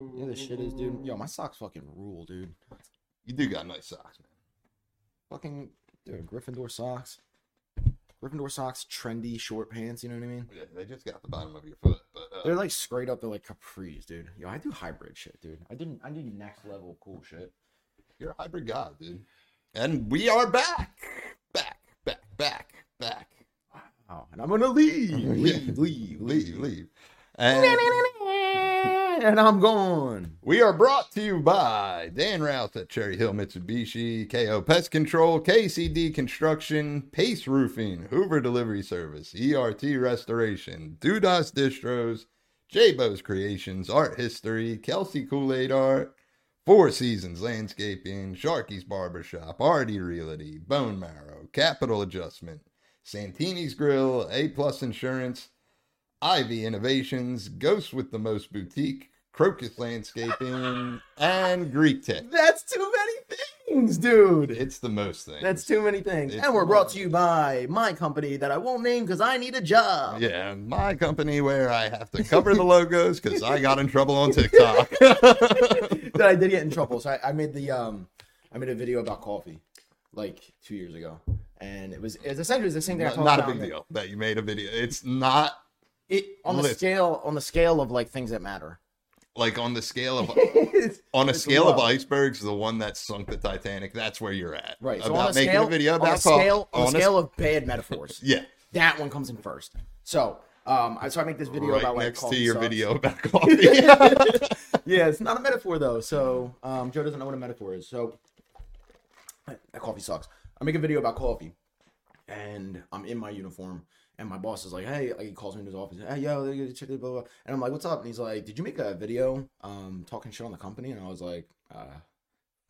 Yeah, this shit is, dude. Yo, my socks fucking rule, dude. You do got nice socks, man. Fucking, dude, Gryffindor socks. Gryffindor socks, trendy short pants. You know what I mean? Yeah, they just got the bottom of your foot, but uh, They're like straight up. They're like capris, dude. Yo, I do hybrid shit, dude. I didn't. I do next level cool shit. you're a hybrid god, dude. And we are back, back, back, back, back. Oh, and I'm gonna leave, leave, leave, Leave, leave. And and I'm gone. we are brought to you by Dan Routh at Cherry Hill Mitsubishi, KO Pest Control, KCD Construction, Pace Roofing, Hoover Delivery Service, ERT Restoration, Dudas Distros, J-Bo's Creations, Art History, Kelsey Kool-Aid Art, Four Seasons Landscaping, Sharky's Barbershop, Artie Realty, Bone Marrow, Capital Adjustment, Santini's Grill, A Plus Insurance, Ivy Innovations, Ghost with the Most Boutique, Crocus Landscaping, and Greek Tech. That's too many things, dude. It's the most thing. That's too many things. It's and we're brought to you by my company that I won't name because I need a job. yeah, my company where I have to cover the logos because I got in trouble on TikTok. that I did get in trouble. So I, I made the um, I made a video about coffee, like two years ago, and it was it's essentially the same thing. I not not a big deal that you made a video. It's not It on the scale on the scale of like things that matter. like on the scale of on a scale of icebergs, the one that sunk the Titanic. That's where you're at. right. So about making scale, a video on the scale on On a- scale of bad metaphors, yeah, that one comes in first. So um, I so I make this video right about like next to your sucks. video about coffee. yeah, it's not a metaphor though. So um, Joe doesn't know what a metaphor is. So that coffee sucks. I make a video about coffee, and I'm in my uniform, and my boss is like, "Hey," like he calls me into his office. Hey, yo, they check it, blah, blah. And I'm like, "What's up?" And he's like, "Did you make a video um talking shit on the company?" And I was like, "Uh."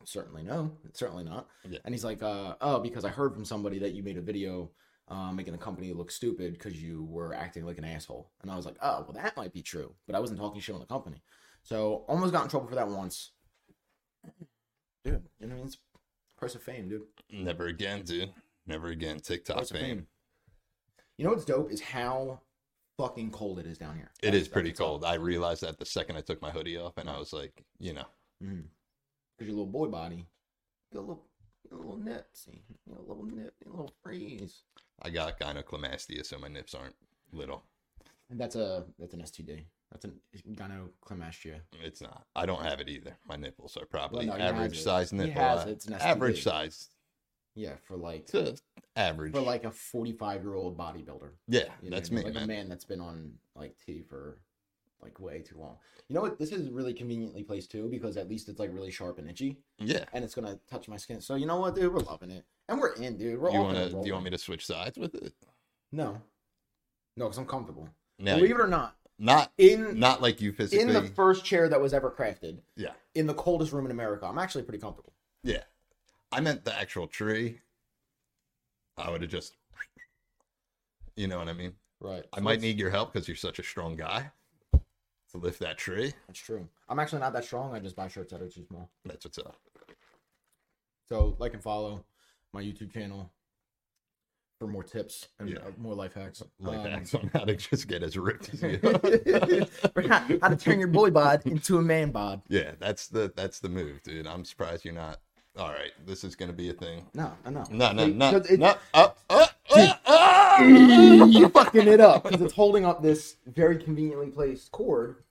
Certainly no, certainly not. Yeah. And he's like, uh, "Oh, because I heard from somebody that you made a video um, making the company look stupid because you were acting like an asshole." And I was like, "Oh, well, that might be true, but I wasn't talking shit on the company." So almost got in trouble for that once. Dude, you know what I mean? It's price of fame, dude. Never again, dude. Never again. TikTok fame. fame. You know what's dope is how fucking cold it is down here. It That's- is pretty cold. I realized that the second I took my hoodie off, and I was like, you know, up. Mhm. Cause your little boy body, you got a little, you a little nip, see, you a little nip, a little freeze. I got gynecomastia, so my nips aren't little. And that's a that's an STD. That's an gynecomastia. It's not. I don't have it either. My nipples are probably no, average size nipple. it. It's an average size Yeah, for like average. for like a forty five year old bodybuilder. yeah, You know that's I me. Like man. a man that's been on like T for like way too long. You know what? This is really conveniently placed too because at least it's like really sharp and itchy, Yeah. and it's gonna touch my skin. So you know what, dude? We're loving it, and we're in, dude. We're You all want to? Do you want me to switch sides with it? No, no, because I'm comfortable. No, Believe it or not, not in not like you physically. in the first chair that was ever crafted, yeah, in the coldest room in America, I'm actually pretty comfortable. yeah. I meant the actual tree. I would have just. You know what I mean? Right. I might need your help because you're such a strong guy to lift that tree. That's true. I'm actually not that strong. I just buy shirts that are too small. That's what's up. So like and follow my YouTube channel for more tips and Yeah. uh, more life hacks. Life Um, hacks on how to just get as ripped as you. how, how to turn your boy bod into a man bod. yeah, that's the that's the move, dude. I'm surprised you're not. All right, this is gonna be a thing. No, I know. No, no, It- no, 'cause it- no. Uh, uh, uh, uh, You're fucking it up because it's holding up this very conveniently placed cord.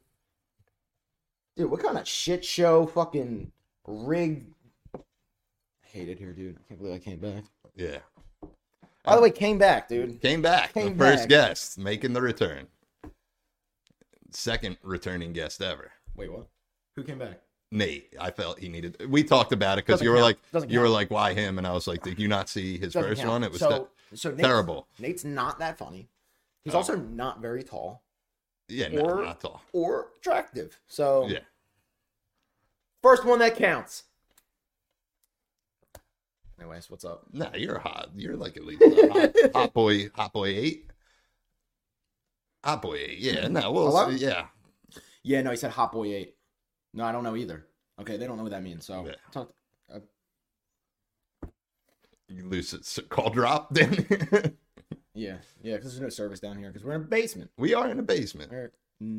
Dude, what kind of shit show fucking rig? I hate it here, dude. I can't believe I came back. yeah, By the way, came back, dude. came back. Came the first back. guest making the return. Second returning guest ever. Wait, what? Who came back? Nate, I felt he needed. We talked about it because you were count. like, you were like, why him? And I was like, did you not see his Doesn't first count. one? It was so, so Nate's, terrible. Nate's not that funny. He's Oh. also not very tall yeah, no, or- not tall. or attractive. So Yeah, first one that counts. Anyways, what's up? Nah, you're hot. You're like at least a hot, hot boy, hot boy eight. Hot boy eight, yeah. No, well, Hello? yeah. Yeah, no, he said Hot Boy Eight. No, I don't know either. Okay, they don't know what that means. So Yeah. talk, You lose it. Call drop. Then yeah, yeah, because there's no service down here because we're in a basement. we are in a basement. We're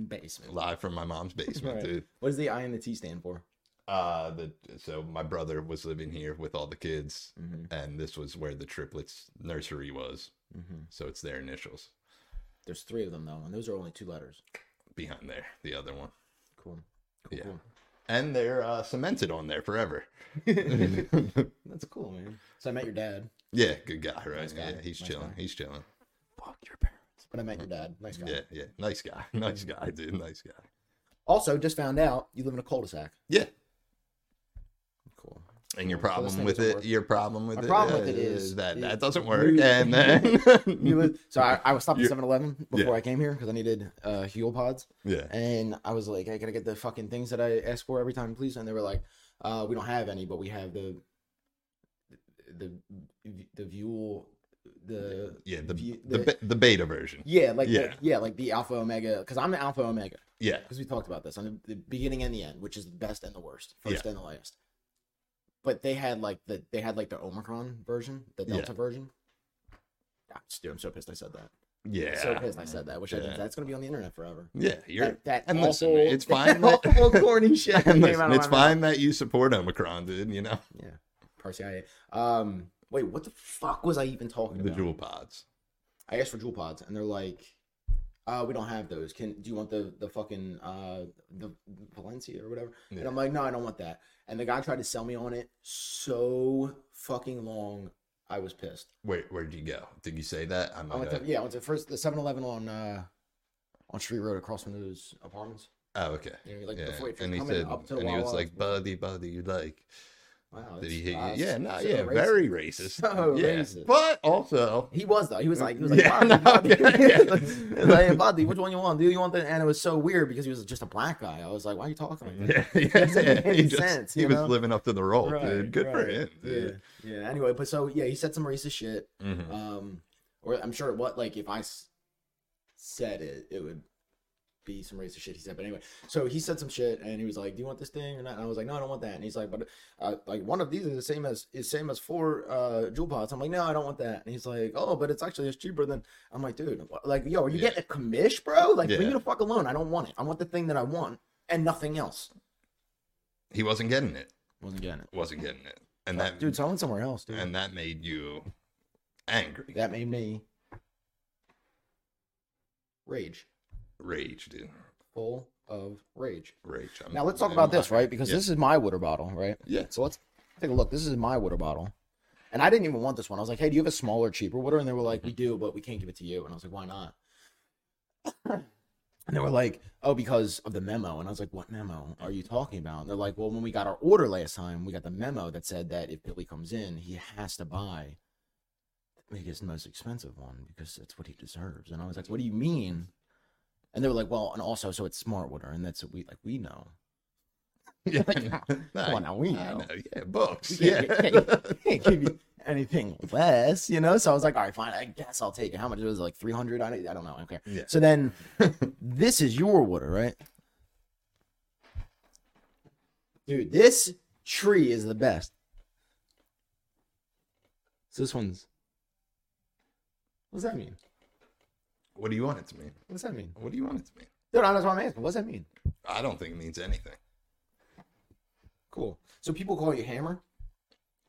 basement. live from my mom's basement, Right. dude. What does the I and the T stand for? Uh, the so my brother was living here with all the kids, Mm-hmm. and this was where the triplets nursery was. Mm-hmm. So it's their initials There's three of them though, and those are only two letters. behind there, the other one, Cool. Cool. Yeah. and they're uh, cemented on there forever. That's cool, man. So I met your dad, Yeah, good guy, right? Nice guy, Yeah, he's nice chilling. guy. He's chilling. fuck your parents. But I met your dad, nice guy. Yeah, yeah, nice guy, nice guy, dude, nice guy. Also, just found out you live in a cul-de-sac. Yeah, Cool. And your problem with it, your problem with My it, problem with it is that that doesn't work, you- and then so I, I was stopped at You- 7-Eleven before Yeah. I came here because I needed uh, Juul pods. yeah, And I was like, I gotta get the fucking things that I ask for every time, please. And they were like, uh, we don't have any, but we have the the the Vuel the yeah, the the, the- the beta version. yeah like Yeah. The, yeah like the Alpha Omega because I'm the Alpha Omega Yeah, because we talked about this on the, the beginning and the end, which is the best and the worst, first Yeah. and the last. But they had like the they had like the Omicron version, the Yeah. Delta version. Ah, dude, I'm so pissed I said that. yeah, So pissed I said that. Which I Yeah. didn't. That's gonna be on the internet forever. yeah. You're that, that and awful, listen, it's fine that that- awful corny shit. and listen, it's mouth. fine that you support Omicron, dude. You know Yeah, per CIA. Um, wait, what the fuck was I even talking the about? The Juul pods. I asked for Juul pods, and they're like, "Uh, we don't have those. Can do you want the the fucking uh the Valencia or whatever?" Yeah. And I'm like, "No, I don't want that." And the guy tried to sell me on it so fucking long. I was pissed. Where where'd you go? Did you say that? I I might went to, yeah, I went to first the 7-Eleven on uh on Street Road across from those apartments. Oh, okay. You know, like yeah. before and he said, and he was like, "Buddy, buddy, you like." Wow, Did he hit uh, you? Yeah, no, so yeah, racist. very racist. So yeah, racist. but also, He was though. He was like, he was like, Yeah, "Buddy, no, buddy." yeah, yeah. Like, buddy, which one you want? Do you want the? And it was so weird because he was just a black guy. I was like, why are you talking like that? yeah, yeah, yeah. he just sense, he you was know? living up to the role, Right, dude. Good for him, dude. Yeah, yeah. Anyway, but so yeah, he said some racist shit. Mhm. Um, or I'm sure what like if I s- said it, it would be some racist shit he said. But anyway, so he said some shit, and he was like, "Do you want this thing or not?" And I was like, "No, I don't want that." And he's like, "But uh, like one of these is the same as is same as four uh Juul pods." I'm like, "No, I don't want that." And he's like, "Oh, but it's actually it's cheaper than." I'm like, "Dude, like, yo, are you Yeah. getting a commish, bro? Like, leave me the fuck alone. I don't want it. I want the thing that I want and nothing else." He wasn't getting it. Wasn't getting it, Wasn't getting it, and that dude. Went somewhere else, dude. and that made you angry, that made me rage, rage, dude. full of rage. Rage. I'm- Now let's talk I'm about this, right? Because Yeah. this is my water bottle, right? Yeah. So let's take a look. This is my water bottle. And I didn't even want this one. I was like, hey, do you have a smaller, cheaper water? And they were like, we do, but we can't give it to you. And I was like, why not? And they were like, oh, because of the memo. And I was like, what memo are you talking about? And they're like, well, when we got our order last time, we got the memo that said that if Billy comes in, he has to buy the biggest, most expensive one because that's what he deserves. And I was like, what do you mean? And they were like, well, and also, so it's smart water, and that's what we like. We know. Yeah. Come on now, we I know. Yeah, books. We Yeah. can't, can't- give you anything less, you know. So I was like, all right, fine. I guess I'll take it. How much was it? Like three hundred? I don't, I don't know. I don't care. Yeah. So then, this is your water, right? Dude, this tree is the best. So this one's. What does that mean? What do you want it to mean? What does that mean? What do you want it to mean? Dude, that's what I'm asking. What does that mean? I don't think it means anything. Cool. So people call you Hammer?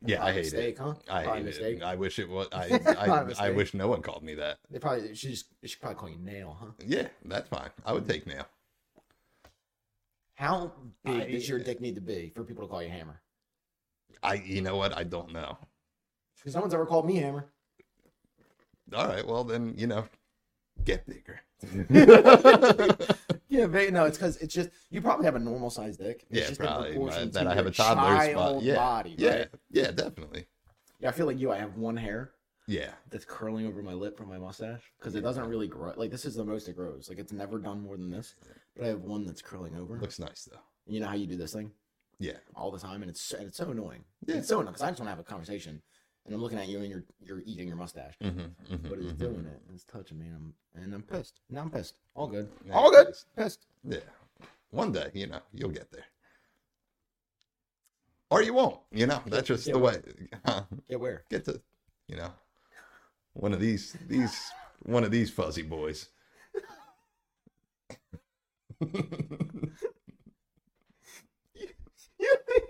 Yeah, I hate mistake, it. huh? I hate mistake. it. I wish it was. I I, I wish no one called me that. They probably should just should probably call you Nail, huh? Yeah, that's fine. I would take nail. How big I- does your dick need to be for people to call you Hammer? I. You know what? I don't know. Because no one's ever called me Hammer. All right. Well, then you know, get bigger. Yeah, but no, it's because it's just you probably have a normal sized dick. It's yeah, just in probably proportion my- that I have a toddler's spot. Yeah, body, yeah, right? yeah, definitely. Yeah, I feel like you. I have one hair Yeah, that's curling over my lip from my mustache because it doesn't really grow. Like this is the most it grows. Like it's never done more than this. But I have one that's curling over. looks nice though. You know how you do this thing Yeah, all the time, and it's and it's so annoying. Yeah. It's so annoying because I just want to have a conversation, and I'm looking at you and you're you're eating your mustache. mm-hmm, but it's doing it. It's touching me, and I'm and I'm pissed. Now I'm pissed. All good. Yeah, All good. pissed. Pissed. Yeah, one day, you know, you'll get there, or you won't. You know, that's just Yeah, the way. get where? get to, you know, one of these these one of these fuzzy boys. You think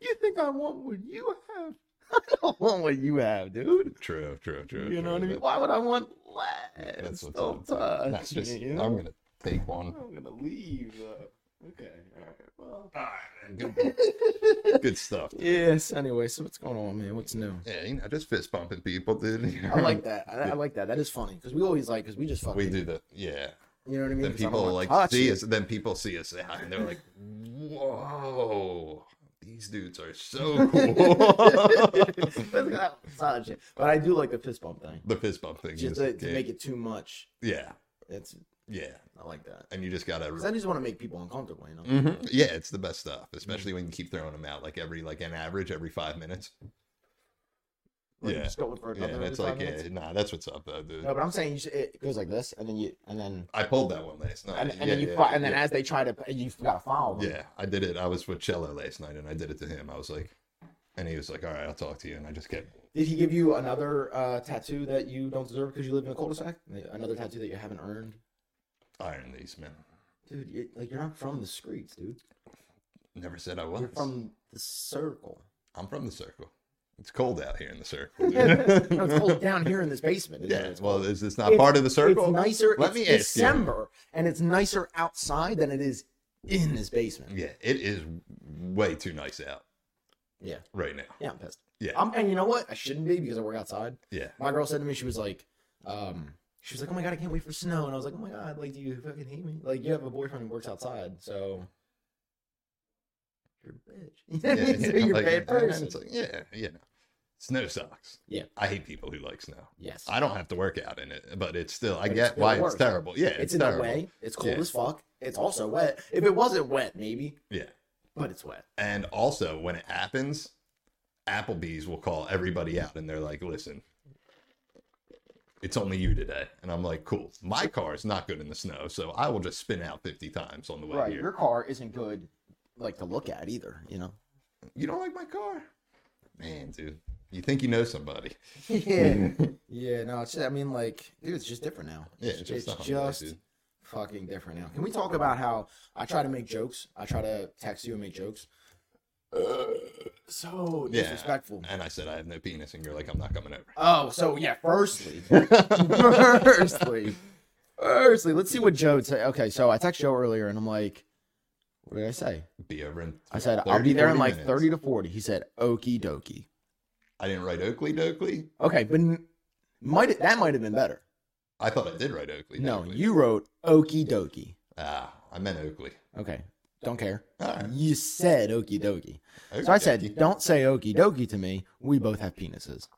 you think I want what you have? I don't want what you have, dude. true, true, true. You know what I mean? That- Why would I want less? That's what's Don't touch That's just, me, I'm gonna take one. I'm gonna leave. though. okay. All right. Well. All right, good, good stuff. yes. Anyway, so what's going on, man? What's new? Yeah, you know, just fist bumping people, dude. I like that. I, I like that. That is funny because we always like because we just fucking. We do the yeah. You know what I mean? Then people like see it. us. Then people see us and they're like, "Whoa, these dudes are so cool." But I do like the fist bump thing. the fist bump thing, Just to, to make it too much. yeah, It's yeah, I like that. and you just gotta. I just want to make people uncomfortable, you know. Mhm. Yeah, it's the best stuff, especially when you keep throwing them out like every like an average every five minutes. Like, Yeah. Just going for Yeah, another and it's five like, yeah, nah, that's what's up, though, dude. No, but I'm saying you should, it goes like this, and then you, and then, I pulled that one last night. and, and yeah, then you, yeah, fi- and then yeah. as they try to, you gotta follow them. Yeah, I did it. I was with Cello last night, and I did it to him. I was like, and he was like, "All right, I'll talk to you," and I just kept. Did he give you another uh, tattoo that you don't deserve because you live in a cul-de-sac? Another tattoo that you haven't earned, Iron these man. dude. You, like you're not from the streets, dude. Never said I was. You're from the circle. I'm from the circle. It's cold out here in the circle. no, it's cold down here in this basement. yeah. it? It's well, is this not It's- part of the circle? It's nicer. Let it's me ask you. December, and it's nicer outside than it is in this basement. Yeah, it is way too nice out Yeah, right now. yeah, I'm pissed. Yeah, I'm, and you know what? I shouldn't be because I work outside. yeah. My girl said to me, she was like, um, she was like, "Oh my god, I can't wait for snow," and I was like, "Oh my god, like, do you fucking hate me? Like, you have a boyfriend who works outside, so you're a bitch. yeah, yeah. you're Like, a bad person." It's like, yeah, you know, snow sucks. Yeah. I hate people who like snow. yes, I don't have to work out in it, but it's still. I But it's get still why it's terrible. Yeah, it's, it's, in terrible. the way. It's cold Yeah. as fuck. It's also wet. If it wasn't wet, maybe, Yeah, but it's wet. and also when it happens, Applebee's will call everybody out, and they're like, "Listen, it's only you today," and I'm like, "Cool. My car is not good in the snow, so I will just spin out 50 times on the way Right, here." your car isn't good, like to look at either. You know. You don't like my car, man, dude. You think you know somebody? yeah, yeah. No, it's. I mean, like, dude, it's just different now. Yeah, it's just it's just dude. fucking different now. Can we talk about how I try to make jokes? I try to text you and make jokes. so Yeah. disrespectful. And I said I have no penis, and you're like, "I'm not coming over." Oh, so yeah. Firstly, firstly, firstly, let's see what Joe said. Okay, so I text Joe earlier, and I'm like, what did I say? Be over in. I said 30, I'll be there in like minutes. thirty to forty. He said, okie dokie. I didn't write Oakley Dokley. Okay, but might that might have been better. I thought I did write Oakley. No, you wrote okie dokie. Ah, I meant Oakley. Okay, don't care. Right. You said okie dokie. So I said, don't say okie dokie to me. We both have penises.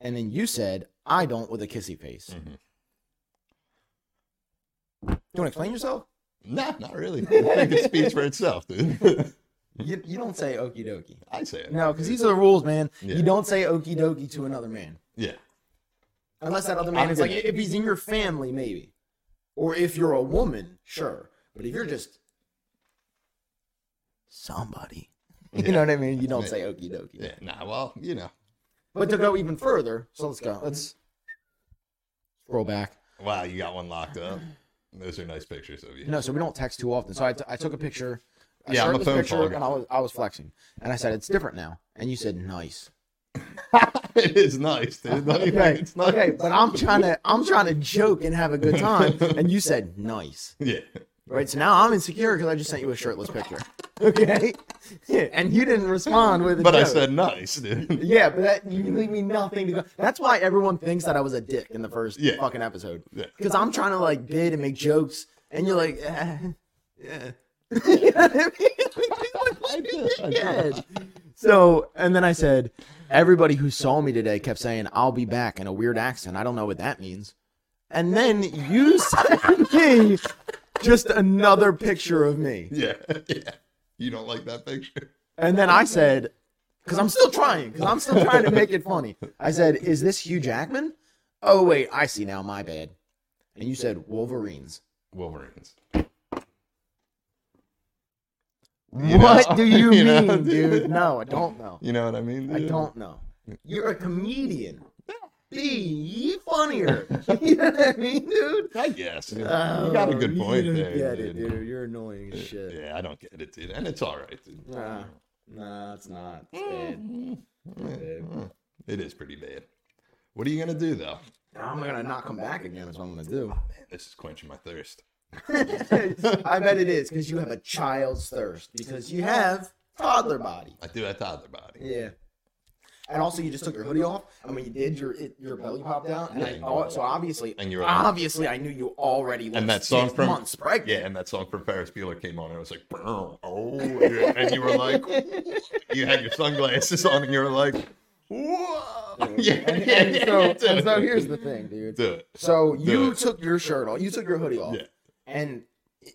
And then you said, I don't with a kissy face. Mhm. Do you want to explain yourself? Nah, not really. I think it speaks for itself, dude. You, you don't say okie dokie. I say it. No, because these are the rules, man. Yeah. You don't say okie dokie to another man. Yeah. Unless that other man I'm is like, good. if he's in your family, maybe. Or if you're a woman, sure. But if you're just somebody, you know what I mean? You don't say okie dokie. Yeah. Nah, well, you know. But to go even further, so let's go. Let's scroll back. Wow, you got one locked up. Those are nice pictures of you. No, so we don't text too often. So I, t- I took a picture. A Yeah, I'm a phone picture, and I was I was flexing, and I said it's different now, and you said nice. it is nice, dude. Okay, it's nice? okay, but I'm trying to I'm trying to joke and have a good time, and you said nice. Yeah. Right, so now I'm insecure because I just sent you a shirtless picture. Okay, yeah, and you didn't respond with a But I said nice, dude. Yeah, but that, you leave me nothing to go. That's why everyone thinks that I was a dick in the first Yeah. fucking episode. Yeah. Because I'm trying to like bid and make jokes, and you're like, eh, yeah. You know what I mean? Yeah. So, and then I said, everybody who saw me today kept saying, I'll be back in a weird accent. I don't know what that means. And then you sent me just another picture of me. Yeah. Yeah. You don't like that picture? And then I said, because I'm still trying, because I'm still trying to make it funny. I said, Is this Hugh Jackman? Oh, wait, I see now. My bad. And you said Wolverines. Wolverines. What know? do you, You mean, dude. dude? No, I don't know. You know what I mean? I don't know. You're a comedian. be funnier. you know what I mean, dude? I guess. you got a good Oh, point you there. get dude. it, dude. You're annoying as shit. Yeah, I don't get it, dude. And it's all right, dude. Nah, nah, it's not. It's bad. Mm, It is pretty bad. What are you gonna do though? I'm gonna not come back again. Is what I'm gonna do. Man, this is quenching my thirst. I bet it is because you have a child's thirst because you have toddler body. I do have toddler body. Yeah. And also, you just took your hoodie off, and when you did, your it, your belly popped out. And I, oh, so obviously, And you were like- obviously, I knew you already. And that song from months pregnant. yeah, and that song from Ferris Bueller came on, and it was like, "Brr, oh, yeah," and you were like, you had your sunglasses on, and you were like, whoa, yeah, And, yeah, and yeah, so, do and so here's the thing, dude. do it, So you it. took your shirt off, you took your hoodie off, yeah, and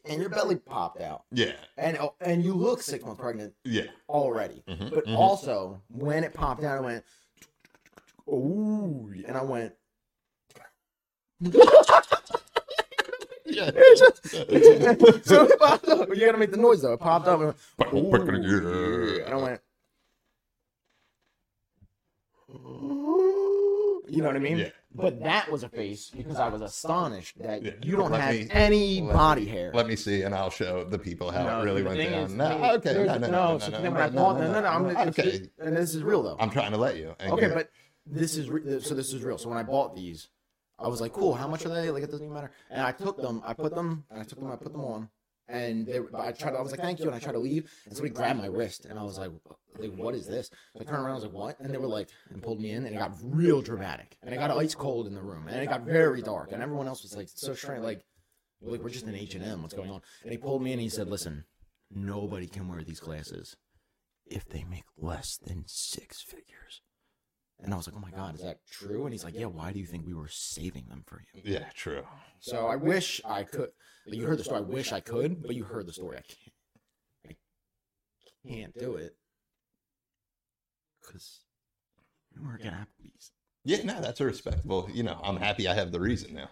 and your belly popped out, yeah, and oh, and you look six months pregnant yeah, already. Mhm, But mhm. also, when it popped out, I went, ooh, and I went. yeah. so it popped up. You gotta make the noise though. It popped up. And, I went, "Ooh," and I went. You know what I mean? Yeah. But that was a face because I was astonished that Yeah. you don't Let have me- any body me- hair. Let me see, and I'll show the people how No, it really went down. is- no, thing is- okay, there's- no, no, no, no, so no, then no, when I no, bought- no, no, no, no, I'm no, gonna- okay. and this is real though. I'm trying to let you. and Okay, you're- but this is re- so this is real. So when I bought these, I was like, cool. How much are they? Like it doesn't even matter. And I took them. I put them. And I took them. I put them on. And they, I tried. I was like, thank you. And I tried to leave. And somebody grabbed my wrist. And I was like, like what is this? So I turned around. I was like, what? And they were like, and pulled me in. And it got real dramatic. And it got ice cold in the room. And it got very dark. And everyone else was like, so strange. Like, like we're just in H and M. What's going on? And he pulled me in. and He said, listen, nobody can wear these glasses if they make less than six figures. And I was like, oh my God, is that true? And he's like, yeah, why do you think we were saving them for you? yeah, true. So I wish I could. You heard the story. I wish I could, but you heard the story. I can't. I can't do it. Because you work at Applebee's. Yeah, no, that's a respectable. You know, I'm happy I have the reason now.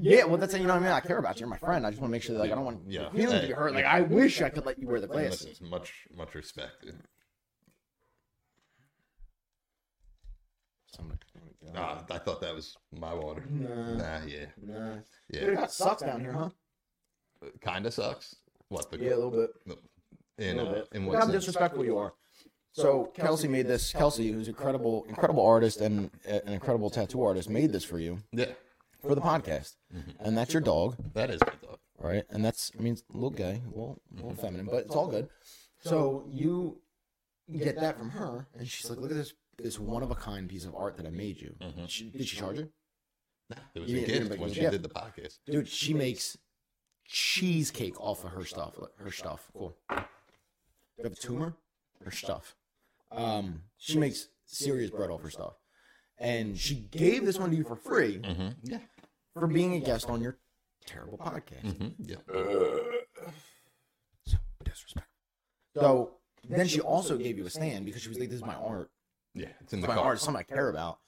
Yeah, well, that's you know what I mean. I care about you. You're my friend. I just want to make sure that like I don't want Yeah. your feelings to be hurt. Like I wish I could let you wear the glasses. Much, much respect. Somebody- Ah, I thought that was my water. Nah, Nah, yeah, nah. yeah. Dude, it got sucks down here, huh? Kind of sucks. What the? Yeah, a little bit. in a little uh, bit. in Look what how sense? disrespectful you are. So Kelsey made this. Kelsey, who's an incredible, incredible artist and an incredible tattoo artist, made this for you Yeah, for the podcast, and that's your dog, that is my dog. right? And that's I mean, it's little gay, a little, a little feminine, but it's all good. So you get that from her, and she's like, "Look at this, this one of a kind piece of art that I made you." She, did she charge you, Nah, it was You a gift when she a did the podcast. dude? She makes cheesecake off of her stuff. Her stuff, cool. Do you have a tumor? Her stuff. Um, she makes serious bread off her stuff, and she gave this one to you for free Mm-hmm. Yeah. for being a guest on your terrible podcast. Mm-hmm. Yeah. So disrespectful. So then she also gave you a stand because she was like, "This is my art. Yeah. It's in the car. art. It's something I care about."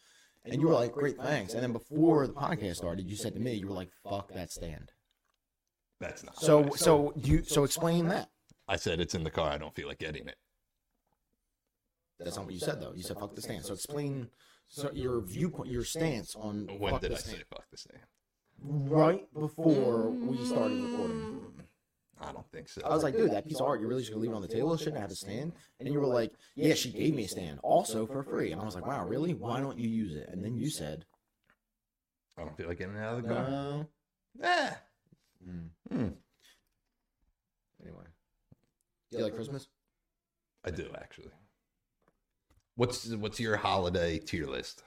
And you were like, "Great, thanks." And then before the podcast started, you said to me, "You were like, fuck that stand." That's not. So, I so do you so explain that. I said it's in the car. I don't feel like getting it. That's not what you said though. You said fuck the stand. So explain so your viewpoint, your stance on When did I stand. say fuck the stand? Right before we started recording. I don't think so. I was like, dude, that piece of art, you really should leave it on the table. It shouldn't have had a stand. And you were like, yeah, she gave me a stand, also for free. And I was like, wow, really? Why don't you use it? And then you said, I don't feel like getting out of the car. no. Eh. Mm. Hmm. Anyway, do you like Christmas? I do actually. What's what's your holiday tier list?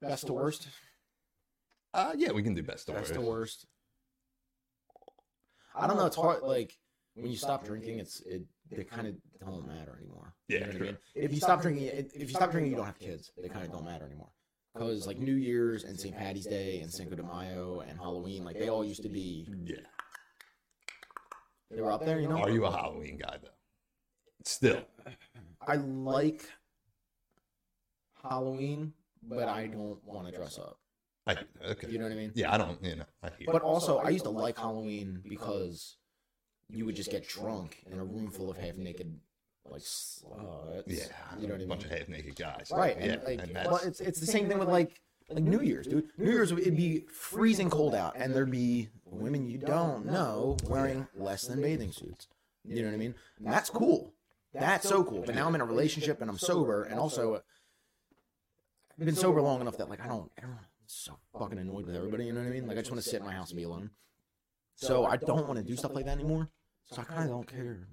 Best to worst. Uh yeah, we can do best of Best worst. to worst. I don't know. It's hard. Like when you stop drinking, it's it. They kind of don't matter anymore. Yeah, you know what I mean. If you stop drinking, if you stop drinking, you don't have kids. They kind of don't matter anymore. Because like New Year's and St. Patty's Day and Cinco de Mayo and Halloween, like they all used to be. Yeah. They were up there, you know. Are you a Halloween guy though? Still. I like Halloween, but I don't want to dress up. I okay. You know what I mean? Yeah, I don't. You know, I hear. But also, I used to like Halloween because you would just get drunk in a room full of half naked like sluts. Yeah, you know what I a bunch of half naked guys. Right, Yeah, and, like, and well, it's it's the same thing with like like New Year's, dude. New Year's it'd be freezing cold out, and there'd be women you don't know wearing less than bathing suits. You know what I mean? And that's cool. That's so cool. But now I'm in a relationship and I'm sober, and also I've been sober long enough that like I don't. Everyone's so fucking annoyed with everybody. You know what I mean? Like I just want to sit in my house and be alone. So I don't want to do stuff like that anymore. So I kind of don't care.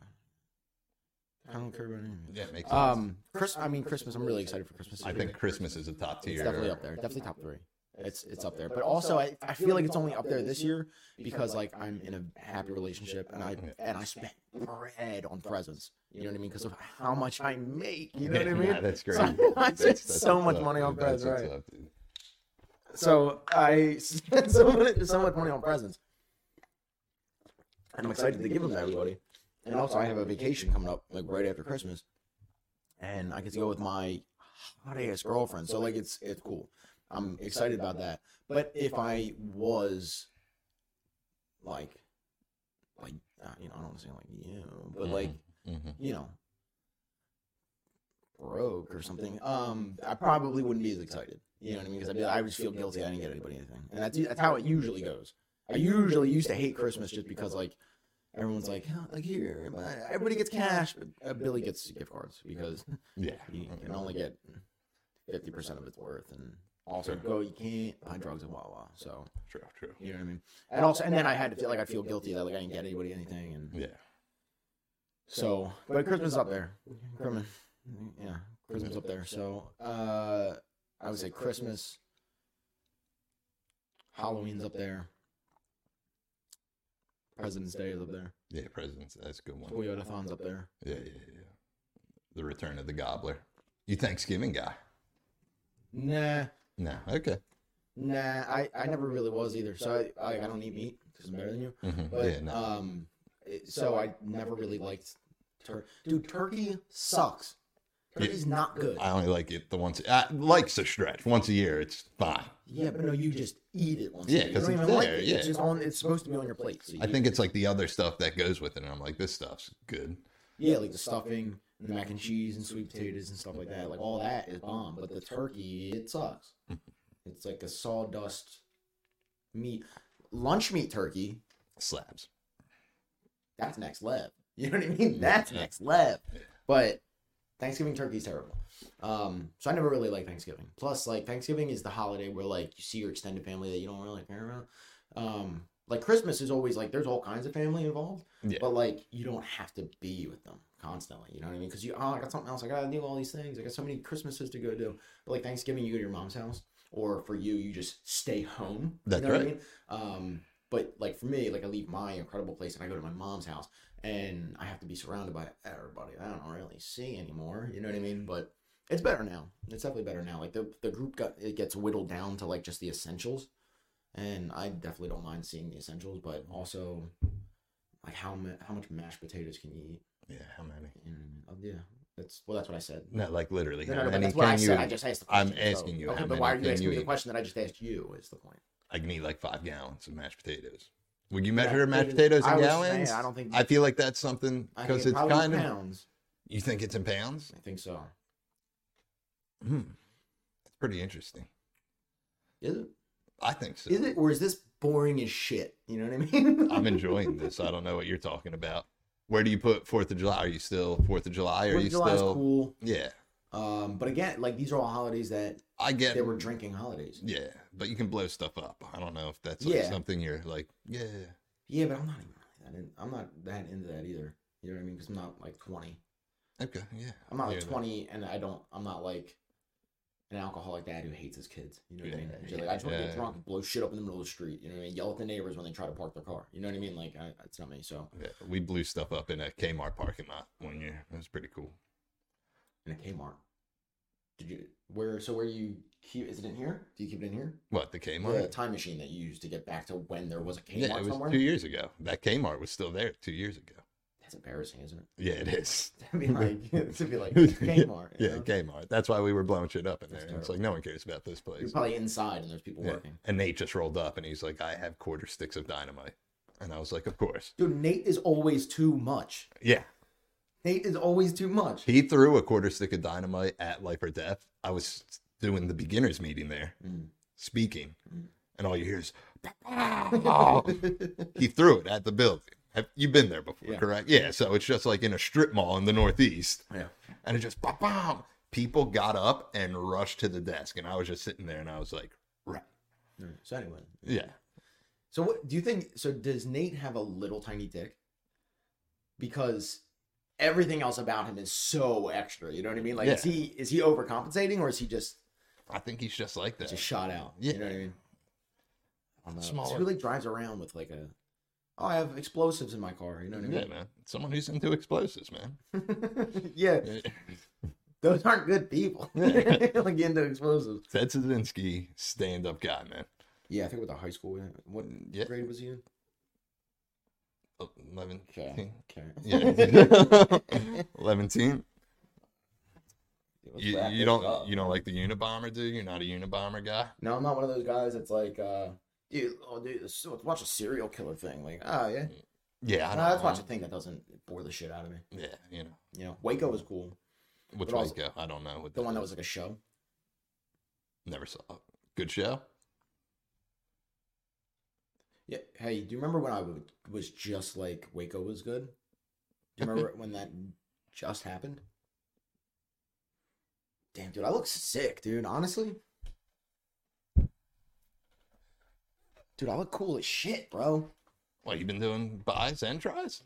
I don't care about anything. yeah, it makes sense. Um, Chris. I mean, Christmas. I'm really excited for Christmas. I think Christmas is a top tier. it's definitely up there. Definitely top three. It's it's up there. But also, I, I feel like it's only up there this year because like I'm in a happy relationship and I and I spent bread on presents. You know what I mean? Because of how much I make. You know what I mean? Yeah, that's great. So I That's- spent that's so what's much up, money on presents, what's right? Up, dude. So I spent so much, so much money on presents, and I'm excited to give them to everybody. And also, I have a vacation coming up like right after Christmas, and I get to go with my hot ass girlfriend. So like, it's it's cool. I'm excited about that. But if I was like, like uh, you know, I don't want to say like you, but like Mhm. you know, broke or something, um, I probably wouldn't be as excited. You know what I mean? Because I'd be, I would feel guilty. I didn't get anybody anything, and that's that's how it usually goes. I usually used to hate Christmas just because like everyone's like, "Oh, like here, everybody gets cash, but uh, Billy gets gift cards because Yeah. you can only get fifty percent of its worth, and also go you can't buy drugs at Wawa. So True, true. you know what I mean? And also, and then I had to feel like I feel guilty that like I didn't get anybody anything, and Yeah. so, but Christmas is up there. Christmas, yeah, Christmas up there. So, uh, I would say Christmas, Halloween's up there, President's Day is up there, Yeah, Presidents. That's a good one. Toyotathon's up there. Yeah, yeah, yeah. The Return of the Gobbler. You Thanksgiving guy? Nah, No. Okay. nah, I, I never really was either. So I, I, I don't eat meat because I'm better than you. hmm But yeah, no. um, it- so I never really liked turkey. Dude, turkey sucks. Turkey's not good. I only like it the once. I likes a stretch. Once a year, it's fine. Yeah, but no, you just eat it once. Yeah, a year. You 'cause don't it's even like there, it. yeah. It's just on. It's supposed to be on your plate. So I you- think it's like the other stuff that goes with it, and I'm like, this stuff's good. yeah, like the stuffing, and the mac and cheese, and sweet potatoes and stuff like that. Like all that is bomb. But the turkey, it sucks. it's like a sawdust meat, lunch meat turkey. Slabs. That's next level. You know what I mean? That's next level. But Thanksgiving turkey's terrible. Um, so I never really like Thanksgiving. Plus, like Thanksgiving is the holiday where like you see your extended family that you don't really care about. Um, like Christmas is always like there's all kinds of family involved, Yeah. but like you don't have to be with them constantly. You know what I mean? Because you oh I got something else. I gotta do all these things. I got so many Christmases to go do. But like Thanksgiving, you go to your mom's house, or for you, you just stay home. That's you know right. what I mean? Um, but like for me, like I leave my incredible place and I go to my mom's house, and I have to be surrounded by everybody I don't really see anymore. You know what I mean? But it's better now. It's definitely better now. Like the the group got it gets whittled down to like just the essentials, and I definitely don't mind seeing the essentials. But also, like how ma- how much mashed potatoes can you eat? Yeah, how many? You know what I mean? Oh, uh, yeah, that's well, that's what I said. No, like literally. No, no, no, but that's what I said. you? I just asked the I'm question. asking you Okay, but why are you asking you me the question that I just asked you? Is the point? I can eat like five gallons of mashed potatoes. Would you measure Mashed mashed potatoes in was gallons? saying, I don't think. I feel like that's something because it's kind of. pounds. You think it's in pounds? I think so. Hmm. That's pretty interesting. Is it? I think so. Is it, or is this boring as shit? You know what I mean? I'm enjoying this. I don't know what you're talking about. Where do you put Fourth of July? Are you still Fourth of July? Are Fourth you of July is still? cool. Yeah, Um, but again, like these are all holidays that I get. they were drinking holidays. Yeah, but you can blow stuff up. I don't know if that's like Yeah. something you're like. Yeah, Yeah, but I'm not even really that. In, I'm not that into that either. You know what I mean? Because I'm not like 20. okay, yeah. I'm not like Yeah, 20, and I don't. I'm not like an alcoholic dad who hates his kids. You know what I mean? Yeah, like, I just want to yeah. get drunk and blow shit up in the middle of the street. You know what I mean? Yell at the neighbors when they try to park their car. You know what I mean? Like, I, it's not me. So Yeah, we blew stuff up in a Kmart parking lot one year. It was pretty cool. in a Kmart. Did you where? So where you keep? Is it in here? Do you keep it in here? What the Kmart? The time machine that you used to get back to when there was a Kmart Yeah, it was somewhere. two years ago. That Kmart was still there two years ago. That's embarrassing, isn't it? Yeah, it is. To be like, to be like Kmart. Yeah, know? Kmart. That's why we were blowing shit up in there. It's like no one cares about this place. You're probably inside and there's people Yeah. working. And Nate just rolled up and he's like, I have quarter sticks of dynamite. And I was like, Of course. Dude, Nate is always too much. Yeah. Nate is always too much. He threw a quarter stick of dynamite at Life or Death. I was doing the beginners meeting there, Mm. speaking, Mm. and all you hear is, "Oh." he threw it at the building. Have you been there before? Yeah. Correct. Yeah. So it's just like in a strip mall in the Northeast, Yeah. and it just. People got up and rushed to the desk, and I was just sitting there, and I was like, right, Mm. So anyway, yeah. so what do you think? So does Nate have a little tiny dick? Because everything else about him is so extra. You know what I mean? Like, is he is he overcompensating or is he just I think he's just like that. just shot out? Yeah. You know what I mean? I don't know. Who like drives around with like a oh I have explosives in my car. You know what I mean? Yeah, man. Someone who's into explosives, man. yeah, those aren't good people. like into explosives. Ted Kaczynski, stand-up guy, man. Yeah, I think with the high school. What Yeah. grade was he in? Eleven. Okay. Okay. Yeah. Eleven teen. Let's You, you don't up. you don't like the Unabomber, dude? You're not a Unabomber guy. No, I'm not one of those guys that's like, uh, dude, oh, dude, let's, let's watch a serial killer thing. Like, oh, yeah. Yeah, I No, don't let's watch a thing that doesn't bore the shit out of me. Yeah, you know. You know, Waco was cool. Which Waco? also- I don't know. What The one that was like a show. never saw. it. Good show. Yeah. Hey, do you remember when I was just like Waco was good? Do you remember when that just happened? Damn, dude, I look sick, dude. Honestly, dude, I look cool as shit, bro. What you been doing? Buys and tries,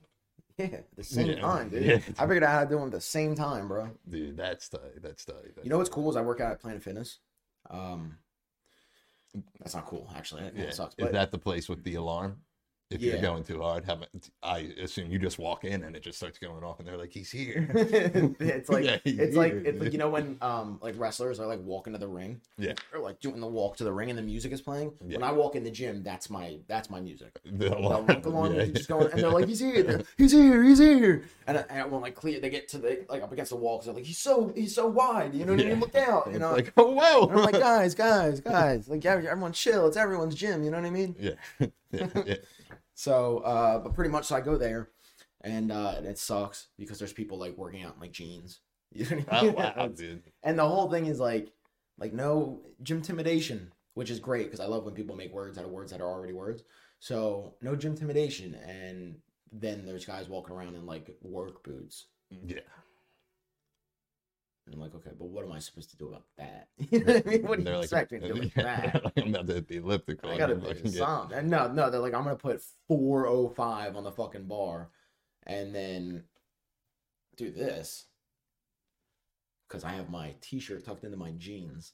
Yeah, the same Yeah. time, dude. Yeah. I figured out how to do them at the same time, bro. dude. That's tight. That's tight. You know what's cool is I work out at Planet Fitness. Um, that's not cool, actually. That Yeah. sucks. Is that the place with the alarm? If Yeah. you're going too hard, have I assume you just walk in and it just starts going off, and they're like, "He's here." it's like Yeah, he's it's like here, it's like you know when um like wrestlers are like walking to the ring. Yeah. Or like doing the walk to the ring and the music is playing. When I walk in the gym, that's my that's my music. The The alarm. link alarm Yeah. is just going, and they're like, "He's here, they're- he's here, he's here," and, I- and when like clear, they get to the like up against the wall because they're like, "He's so he's so wide," you know what I mean? Look out, you know. like, oh whoa. and I'm like, guys, guys, guys, like yeah, everyone chill. It's everyone's gym, you know what I mean? yeah, yeah, yeah. So, uh, but pretty much, so I go there, and uh, and it sucks because there's people like working out in like jeans. You know what I Oh wow, dude. And the whole thing is like, like no gym intimidation, which is great because I love when people make words out of words that are already words. So no gym intimidation, and then there's guys walking around in like work boots. Yeah. And I'm like, okay, but what am I supposed to do about that? You know what I mean? What do you like, expect me to do with that? like, I'm about to hit the elliptical. I gotta do fucking get-. And no, no, they're like, I'm gonna put 405 on the fucking bar, and then do this because I have my t-shirt tucked into my jeans.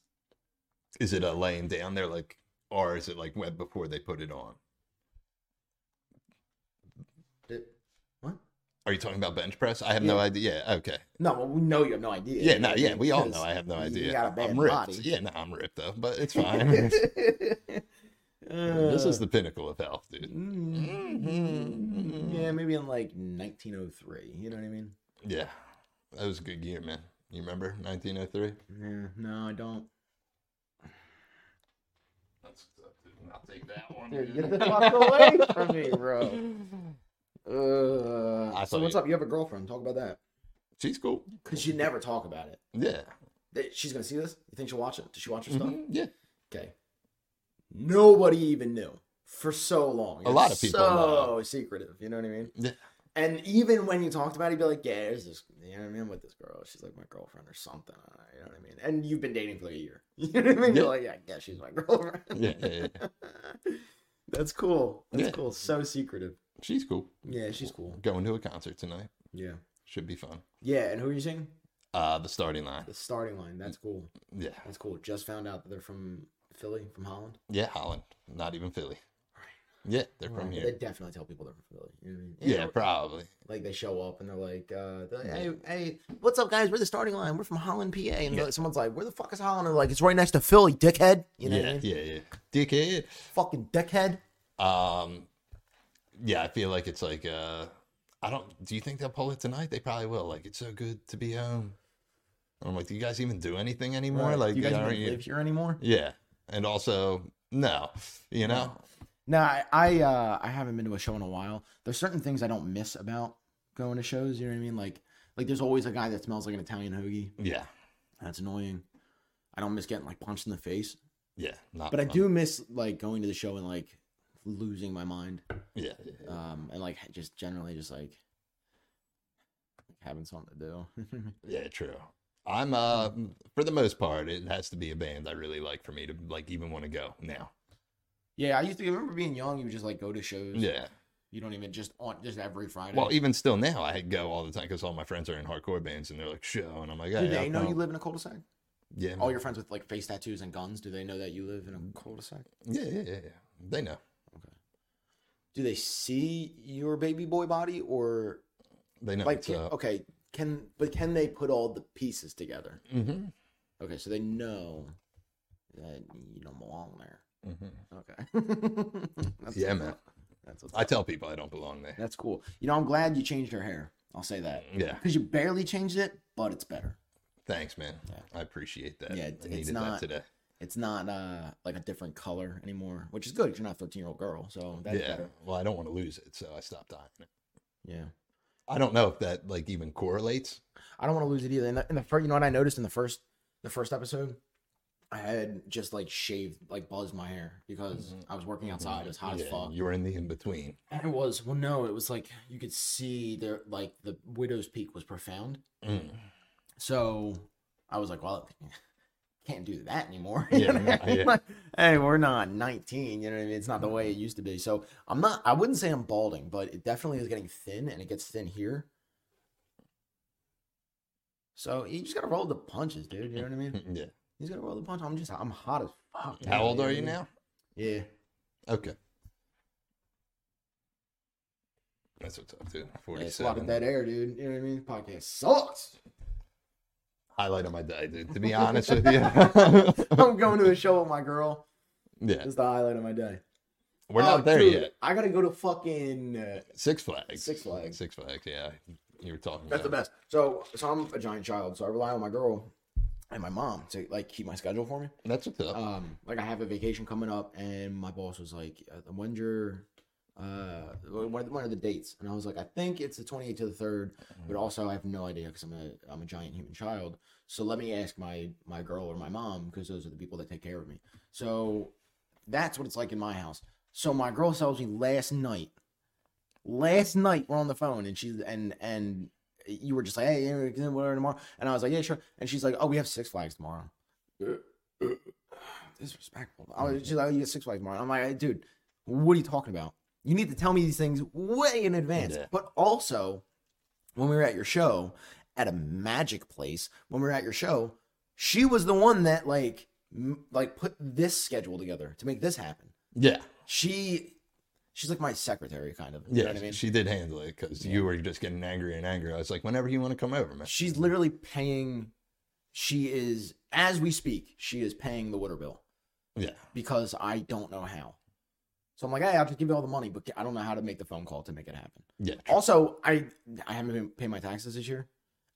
Is it a laying down there, like, or is it like wet before they put it on? It- what? Are you talking about bench press? I have no idea. Yeah, okay. No, well, we know you have no idea. Yeah, no, yeah, we all know I have no idea. You got a bad I'm ripped. body. Yeah, no, I'm ripped though, but it's fine. this is the pinnacle of health, dude. Mm, yeah, maybe in like 1903. You know what I mean? Yeah, that was a good year, man. You remember 1903? Yeah, no, I don't. That's, I'll take that one. Dude, get the fuck away from me, bro. Uh, I so what's up? You have a girlfriend. Talk about that. She's cool. Because you never talk about it. Yeah. That- She's gonna see this. You think she'll watch it? Does she watch your stuff? Mhm, Yeah. Okay. Nobody even knew for so long. A lot of people so know. secretive. You know what I mean? Yeah. And even when you talked about it, you'd be like, "Yeah, there's this. You know what I mean? With this girl, she's like my girlfriend or something. You know what I mean? And you've been dating for like a year. You know what I mean? Yeah. You're like, yeah, yeah, she's my girlfriend. Yeah, yeah, That's cool. That's Yeah. cool. So secretive. She's cool. Yeah, she's cool. Going to a concert tonight. Yeah. Should be fun. Yeah, and who are you seeing? Uh, the starting line. The starting line. That's cool. Yeah. That's cool. Just found out that they're from Philly, from Holland. Yeah, Holland. Not even Philly. Right. Yeah, they're from here. They definitely tell people they're from Philly. You know what I mean? Yeah, probably. Like they show up and they're like, uh, they're like, hey, hey, what's up, guys? We're the starting line. We're from Holland, PA. And Yeah. someone's like, where the fuck is Holland? And they're like, it's right next to Philly, dickhead. You know yeah, I mean? yeah, yeah. Dickhead. Fucking dickhead. Um, yeah, I feel like it's like uh, I don't. Do you think they'll pull it tonight? They probably will. Like it's so good to be home. I'm like, do you guys even do anything anymore? Right. Like, you guys aren't even you- live here anymore? yeah, and also no, you know, No, I I, uh, I haven't been to a show in a while. There's certain things I don't miss about going to shows. You know what I mean? Like Like there's always a guy that smells like an Italian hoagie. Yeah. That's annoying. I don't miss getting like punched in the face, Yeah. Not but I do miss like going to the show and like losing my mind. Yeah. yeah, yeah. Um, and like just generally just like having something to do. Yeah, true. I'm uh for the most part, it has to be a band I really like for me to like even want to go now. yeah, I used to I remember being young. You would just like go to shows. Yeah. You don't even just on just every Friday. Well, even still now, I go all the time because all my friends are in hardcore bands and they're like show, and I'm like, do they I'll know you live in a cul-de-sac? Yeah, All your friends with like face tattoos and guns, do they know that you live in a cul-de-sac? yeah, yeah, yeah, yeah. They know. Do they see your baby boy body or They know. like can, okay, can but can they put all the pieces together? Mm-hmm. Okay, so they know that you don't belong there. Mm-hmm. Okay. That's Yeah, man. up. That's what's I up. tell people I don't belong there. That's cool. You know, I'm glad you changed your hair. I'll say that Yeah, because you barely changed it, but it's better. thanks, man. Yeah. I appreciate that. Yeah, I it's- needed it's that not- today. It's not uh like a different color anymore, which is good you're not a 13 year old girl. So that's yeah. better. Well, I don't want to lose it, so I stopped dyeing it. Yeah. I don't know if that like even correlates. I don't want to lose it either. In the, in the first, you know what I noticed in the first, the first episode, I had just like shaved, like buzzed my hair because I was working outside. It was hot as Mm-hmm. Fuck. You were in the in between. And it was well, no, it was like you could see there, like the widow's peak was profound. Mm. So I was like, well, can't do that anymore. Yeah, You know what I mean? yeah. Like, hey, we're not 19. You know what I mean? It's not the way it used to be. So I'm not. I wouldn't say I'm balding, but it definitely is getting thin, and it gets thin here. So you just gotta roll the punches, dude. You know what I mean? Yeah. You just gotta roll the punch. I'm just, I'm hot as fuck. How old are you now? Yeah. Okay. That's what's up, dude. Yeah, it's a lot of 47. dead air, dude. You know what I mean? Podcast sucks. Highlight of my day, dude. To be honest with you. I'm going to a show with my girl. yeah. It's the highlight of my day. We're Oh, not there dude, yet. I gotta go to fucking. Uh, Six Flags. Six Flags. Six Flags, yeah. You were talking about. that's the best. So, so I'm a giant child, so I rely on my girl and my mom to like keep my schedule for me. That's what's up. Um, like I have a vacation coming up, and my boss was like, uh, "When's your uh one of, one of the dates?" And I was like, "I think it's the 28th to the 3rd, but also I have no idea because I'm a I'm a giant human child. So let me ask my my girl or my mom because those are the people that take care of me. So that's what it's like in my house. So my girl tells me last night, last night we're on the phone, and she's and and you were just like, "Hey, whatever tomorrow," and I was like, "Yeah, sure," and she's like, "Oh, we have Six Flags tomorrow." disrespectful. I was just like, oh, you get Six Flags tomorrow. I'm like, dude, what are you talking about? You need to tell me these things way in advance. Yeah. But also, when we were at your show at a magic place, when we were at your show, she was the one that like m- like put this schedule together to make this happen. yeah. She she's like my secretary kind of. You Yeah. know what I mean? She did handle it because you were just getting angry and angry. I was like, whenever you want to come over, man. She's literally paying she is as we speak, she is paying the water bill. Yeah. because I don't know how. So I'm like, hey, I'll just give you all the money, but I don't know how to make the phone call to make it happen. Yeah. true. Also, I I haven't been paying my taxes this year,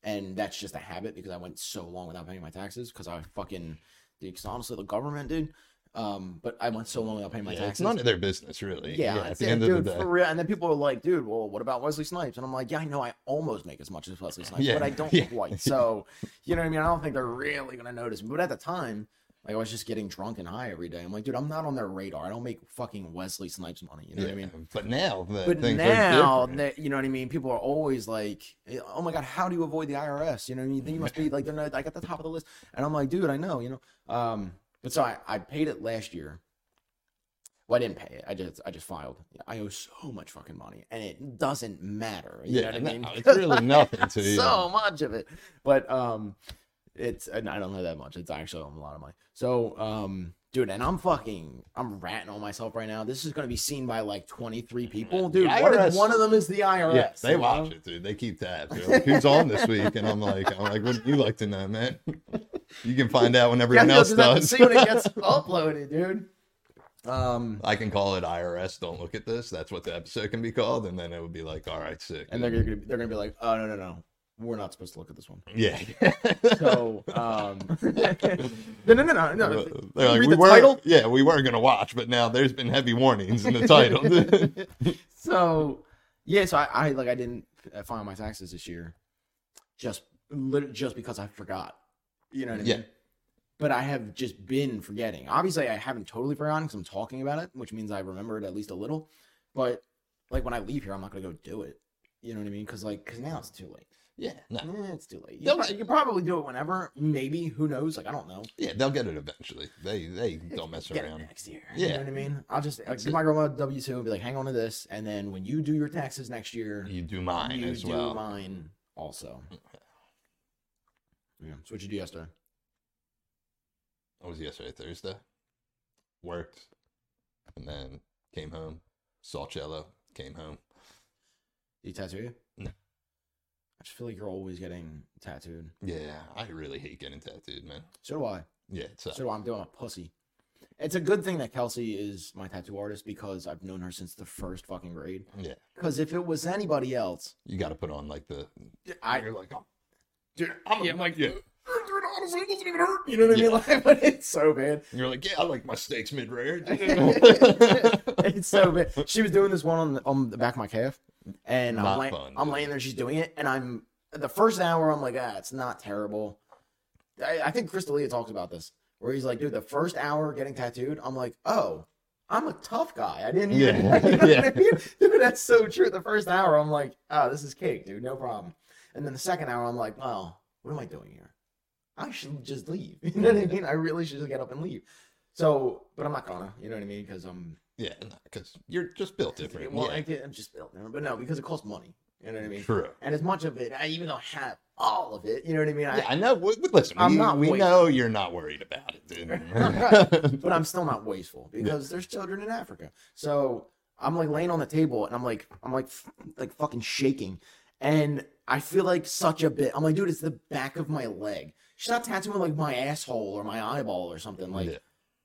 and that's just a habit because I went so long without paying my taxes because I fucking, because honestly, the government, dude. Um, but I went so long without paying my Yeah, taxes. it's none of their business, really. yeah, at the end dude, of the day. for real. And then people are like, dude, well, what about Wesley Snipes? And I'm like, yeah, I know I almost make as much as Wesley Snipes, Yeah, but I don't yeah. quite. So, you know what I mean? I don't think they're really gonna notice me. But at the time, like I was just getting drunk and high every day. I'm like, dude, I'm not on their radar. I don't make fucking Wesley Snipes money. You know what I mean? But now, the But now are different. that you know what I mean, people are always like, "Oh my god, how do you avoid the IRS?" You know, what I mean, Then you must be like they're not, like at the top of the list, and I'm like, dude, I know, you know. Um, but so I, I paid it last year. Well, I didn't pay it. I just I just filed. I owe so much fucking money, and it doesn't matter. You yeah, know what I no, mean? it's really nothing to you. so much of it, but um, it's and I don't know that much. It's actually a lot of money. So um, dude, and I'm fucking I'm ratting on myself right now. This is gonna be seen by like 23 people, dude. What if one of them is the IRS? Yeah, they you know? watch it, dude. They keep tabs. They're like, Who's on this week? And I'm like, I'm like, what do you like to know, man? You can find out when everyone you'll else have does. see when it gets uploaded, dude. Um, I can call it IRS. Don't look at this. That's what the episode can be called, and then it would be like, all right, sick. and they're gonna they're gonna be like, oh no no no, we're not supposed to look at this one. yeah. So um, no no no no no. They're like, read we the were, title? yeah, we were gonna watch, but now there's been heavy warnings in the title. so yeah, so I, I like I didn't uh, file my taxes this year. just lit- just because I forgot. You know what I Yeah. mean? But I have just been forgetting. Obviously, I haven't totally forgotten because I'm talking about it, which means I remember it at least a little. But like when I leave here, I'm not gonna go do it. You know what I mean? Because like, because now it's too late. Yeah, no. Eh, it's too late. You, They'll- pro- you can probably do it whenever. Maybe. Who knows? Like I don't know. Yeah, they'll get it eventually. They they don't mess Get it around. next year. You Yeah. know what I mean? I'll just like, That's give it. my grandma W two and be like, hang on to this, and then when you do your taxes next year, You do mine you as do well. mine also. Yeah. So what did you do yesterday? What was yesterday? Thursday. Worked, and then came home. Saw cello. Came home. Did you tattoo you? No. I just feel like you're always getting tattooed. Yeah, I really hate getting tattooed, man. So do I. Yeah, it's So do I. I'm doing a pussy. It's a good thing that Kelsey is my tattoo artist because I've known her since the first fucking grade. yeah. Because if it was anybody else, You got to put on like the. I You're like, oh, dude, I'm, yeah, I'm like, yeah. honestly, it doesn't even hurt. You know what I mean? Like, but it's so bad. You're like, yeah, I like my steaks mid rare. it's so bad. She was doing this one on the, on the back of my calf, and I'm, Not lay- fun, I'm laying there. She's doing it, and I'm the first hour. I'm like, ah, it's not terrible. I, I think Chris D'Elia talks about this, where he's like, dude, the first hour getting tattooed, I'm like, oh. I'm a tough guy. I didn't even. Yeah, you know yeah. I mean? Dude, that's so true. The first hour, I'm like, oh, this is cake, dude. No problem. And then the second hour, I'm like, well, what am I doing here? I should just leave. You know what I mean? I really should just get up and leave. So, but I'm not gonna. You know what I mean? Because I'm yeah, because you're just built different. well, yeah, I I'm just built different, but no, because it costs money. You know what I mean? true. And as much of it, I even though I have all of it, you know what I mean? I, Yeah, I know. w- w- Listen, I'm we, not we know you're not worried about it, dude. but I'm still not wasteful because there's children in Africa. So I'm like laying on the table and I'm like, I'm like, like fucking shaking, and I feel like such a bit. I'm like, dude, it's the back of my leg. She's not tattooing like my asshole or my eyeball or something. Like, Yeah.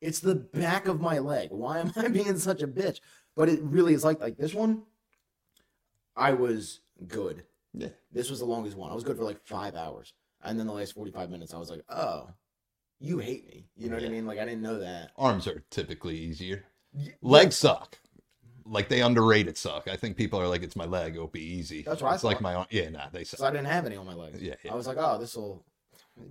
It's the back of my leg. Why am I being such a bitch? But it really is like like this one. I was good. Yeah. This was the longest one. I was good for like five hours. And then the last 45 minutes, I was like, oh, you hate me. You know what I mean? Like, I didn't know that. Arms are typically easier. Y- Legs suck. Like they underrated suck. I think people are like, it's my leg. It'll be easy. That's I It's like thought. my arm. Yeah, nah, they So I didn't have any on my legs. Yeah, yeah. I was like, oh, this will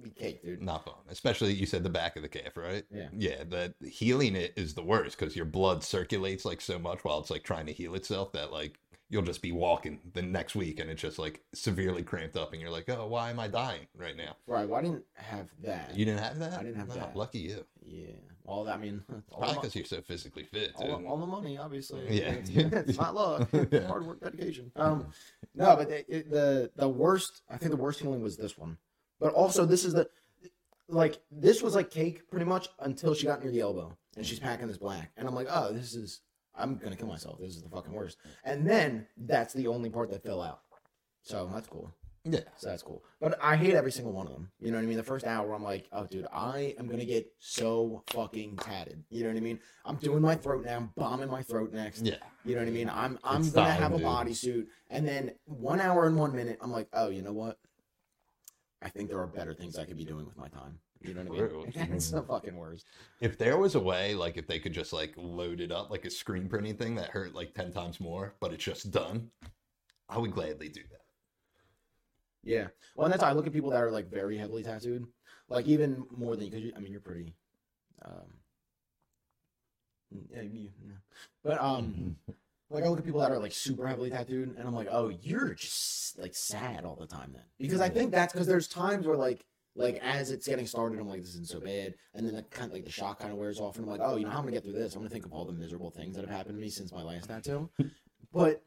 be cake, dude. Not fun. Especially you said the back of the calf, right? Yeah. Yeah. The healing it is the worst because your blood circulates like so much while it's like trying to heal itself that like you'll just be walking the next week and it's just like severely cramped up and you're like, oh, why am I dying right now? Right. Well, I didn't have that. You didn't have that? I didn't have No, that. Lucky you. Yeah. All that, I mean, all, Probably because you're so physically fit, all, all the money, obviously. Yeah. It's, it's not luck. Yeah. hard work, dedication. Um, no, but the, it, the the worst, I think the worst healing was this one. But also, this is the like this was like cake pretty much until she got near the elbow and she's packing this black, and I'm like, oh, this is I'm gonna kill myself. This is the fucking worst. And then that's the only part that fell out. So that's cool. Yeah. So that's cool. But I hate every single one of them. You know what I mean? The first hour, I'm like, oh, dude, I am going to get so fucking tatted. You know what I mean? I'm doing my throat now. I'm bombing my throat next. Yeah. You know what I mean? I'm I'm going to have a bodysuit. And then one hour and one minute, I'm like, oh, you know what? I think there are better things I could be doing with my time. You know what I mean? it's the fucking worst. If there was a way, like if they could just like load it up like a screen printing thing that hurt like 10 times more, but it's just done, I would gladly do that. Yeah. Well, and that's how I look at people that are like very heavily tattooed, like even more than you, because I mean you're pretty. Um, yeah, you, yeah. but um, like I look at people that are like super heavily tattooed, and I'm like, oh, you're just like sad all the time then, because I think that's because there's times where like like as it's getting started, I'm like, this isn't so bad, and then the kind of like the shock kind of wears off, and I'm like, oh, you know, how I'm gonna get through this. I'm gonna think of all the miserable things that have happened to me since my last tattoo, but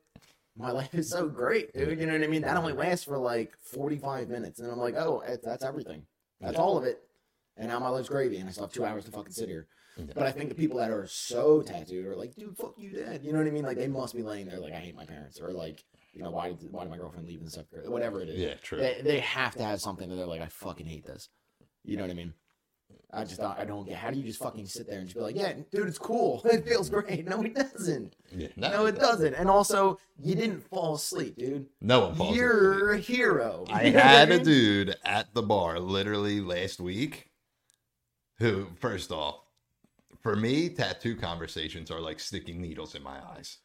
my life is so great, dude. You know what I mean? That only lasts for like 45 minutes. And I'm like, oh, eh, that's everything. That's all of it. And now my life's gravy and I still have two hours to fucking sit here. Yeah. But I think the people that are so tattooed are like, dude, fuck you, dad. You know what I mean? Like, they must be laying there like, I hate my parents. Or like, you know, why did, why did my girlfriend leave seventh grade? Whatever it is. Yeah, true. They, they have to have something that they're like, I fucking hate this. You know what I mean? I just don't, I don't get how do you just fucking sit there and just be like, yeah, dude, it's cool. It feels great. No, it doesn't. Yeah, No, it doesn't. And also, you didn't fall asleep, dude. No one falls. You're a hero. I You know had a mean? dude at the bar literally last week who, first off, for me, tattoo conversations are like sticking needles in my eyes.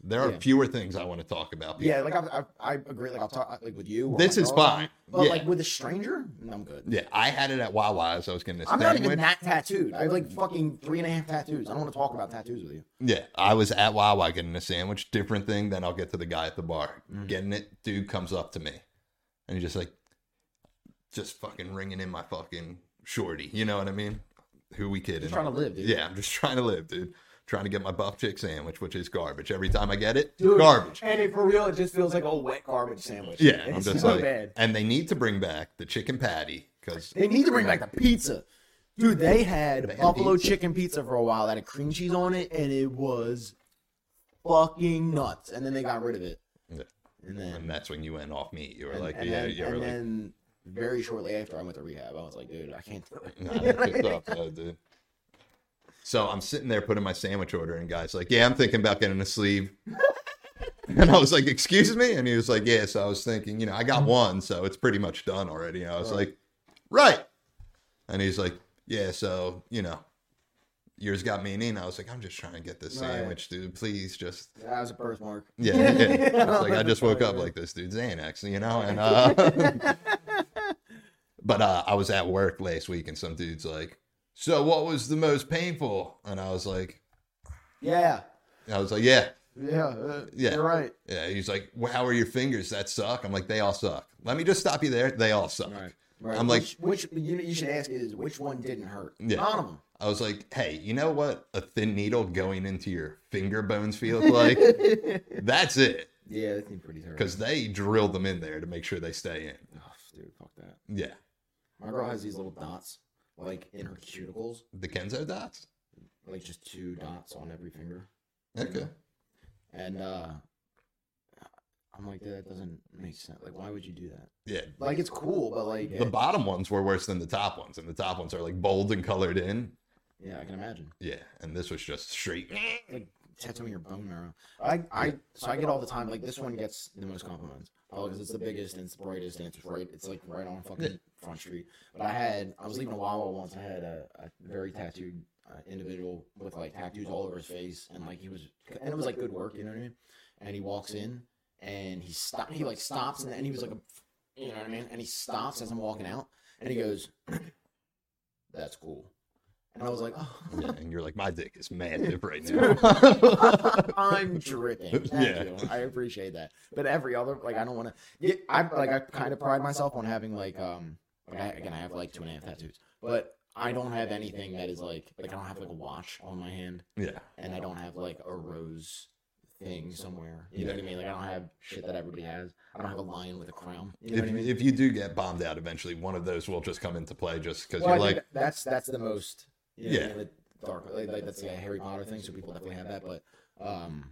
There are Yeah. fewer things I want to talk about. Yeah, like I, I, I agree. Like I'll talk like with you. This is fine. But Yeah. like with a stranger, I'm good. Yeah, I had it at Wawa as I was getting this. I'm not even that tattooed. I have like fucking three and a half tattoos. I don't want to talk about tattoos with you. Yeah, I was at Wawa getting a sandwich. Different thing. Then I'll get to the guy at the bar Mm. getting it. Dude comes up to me, and he's just like, just fucking ringing in my fucking shorty. You know what I mean? Who we kidding? I'm just trying to live, dude. Yeah, I'm just trying to live, dude. Trying to get my buff chick sandwich, which is garbage. Every time I get it, Dude, garbage. And it, for real, it just feels like a wet garbage sandwich. Yeah, I'm it's just so like, bad. and they need to bring back the chicken patty because They need to bring back the pizza. Dude, they had They buffalo pizza. chicken pizza for a while that had cream cheese on it, and it was fucking nuts. And then they got rid of it. Yeah. And then, and that's when you went off meat. You were and, like, and yeah, then, you were and like, then very shortly after I went to rehab, I was like, dude, I can't do it. Nah, that's what's up, though, dude. So I'm sitting there putting my sandwich order, and guy's like, "Yeah, I'm thinking about getting a sleeve." and I was like, "Excuse me?" And he was like, "Yeah." So I was thinking, you know, I got one, so it's pretty much done already. And I was Right. like, "Right." And he's like, "Yeah, so you know, yours got me meaning." I was like, "I'm just trying to get this Right. sandwich, dude. Please, just That was a birthmark. yeah." yeah. I was like, "I just woke up like this, dude. Xanax, you know." And uh, but uh, I was at work last week, and some dude's like, "So what was the most painful?" And I was like, Yeah. "I was like, yeah, Yeah. uh, Yeah. You're right. yeah." He's like, well, "How are your fingers? That suck." I'm like, "They all suck." Let me just stop you there. They all suck. Right. Right. I'm like- which, which you, you should ask is which one didn't hurt? Yeah. None of them. I was like, "Hey, you know what? A thin needle going into your finger bones feels like. That's it." Yeah, that seemed pretty terrible. Because they drill them in there to make sure they stay in. Oh, dude, fuck that. Yeah, My girl has these little dots, like in her cuticles, the Kenzo dots. like just two dots on every finger. Okay. And uh I'm like, that doesn't make sense. Like, why would you do that? Yeah. Like, it's cool, but like, The bottom ones were worse than the top ones, and the top ones are like bold and colored in. yeah, I can imagine. Yeah, and this was just straight. Like tattooing your bone marrow. I, I, so I get all the time. Like this one gets the most compliments, probably because it's the biggest and it's the brightest and it's right. It's like right on fucking front street. But I had, I was leaving a Wawa once. I had a, a very tattooed uh, individual with like tattoos all over his face, and like he was, and it was like good work. You know what I mean? And he walks in and he stop. He like stops and, and he was like, a, you know what I mean? And he stops as I'm walking out, and he goes, "That's cool." And I was like, "Oh." Yeah, and you're like, my dick is massive right now. I'm dripping. Thank Yeah. you. I appreciate that. But every other, like, I don't want to. Yeah, I like. I kind of pride myself on having like, um, like I, again, I have like two and a half tattoos, but I don't have anything that is like, like I don't have like a watch on my hand, yeah, and I don't have like a rose thing somewhere. You know what I mean? Like I don't have shit that everybody has. I don't have a lion with a crown. You know if, I mean? if you do get bombed out eventually, one of those will just come into play just because Well, you're think like, that's that's the most you know, Yeah. the dark like, like, that's a Harry Potter thing, so people definitely have that. But um,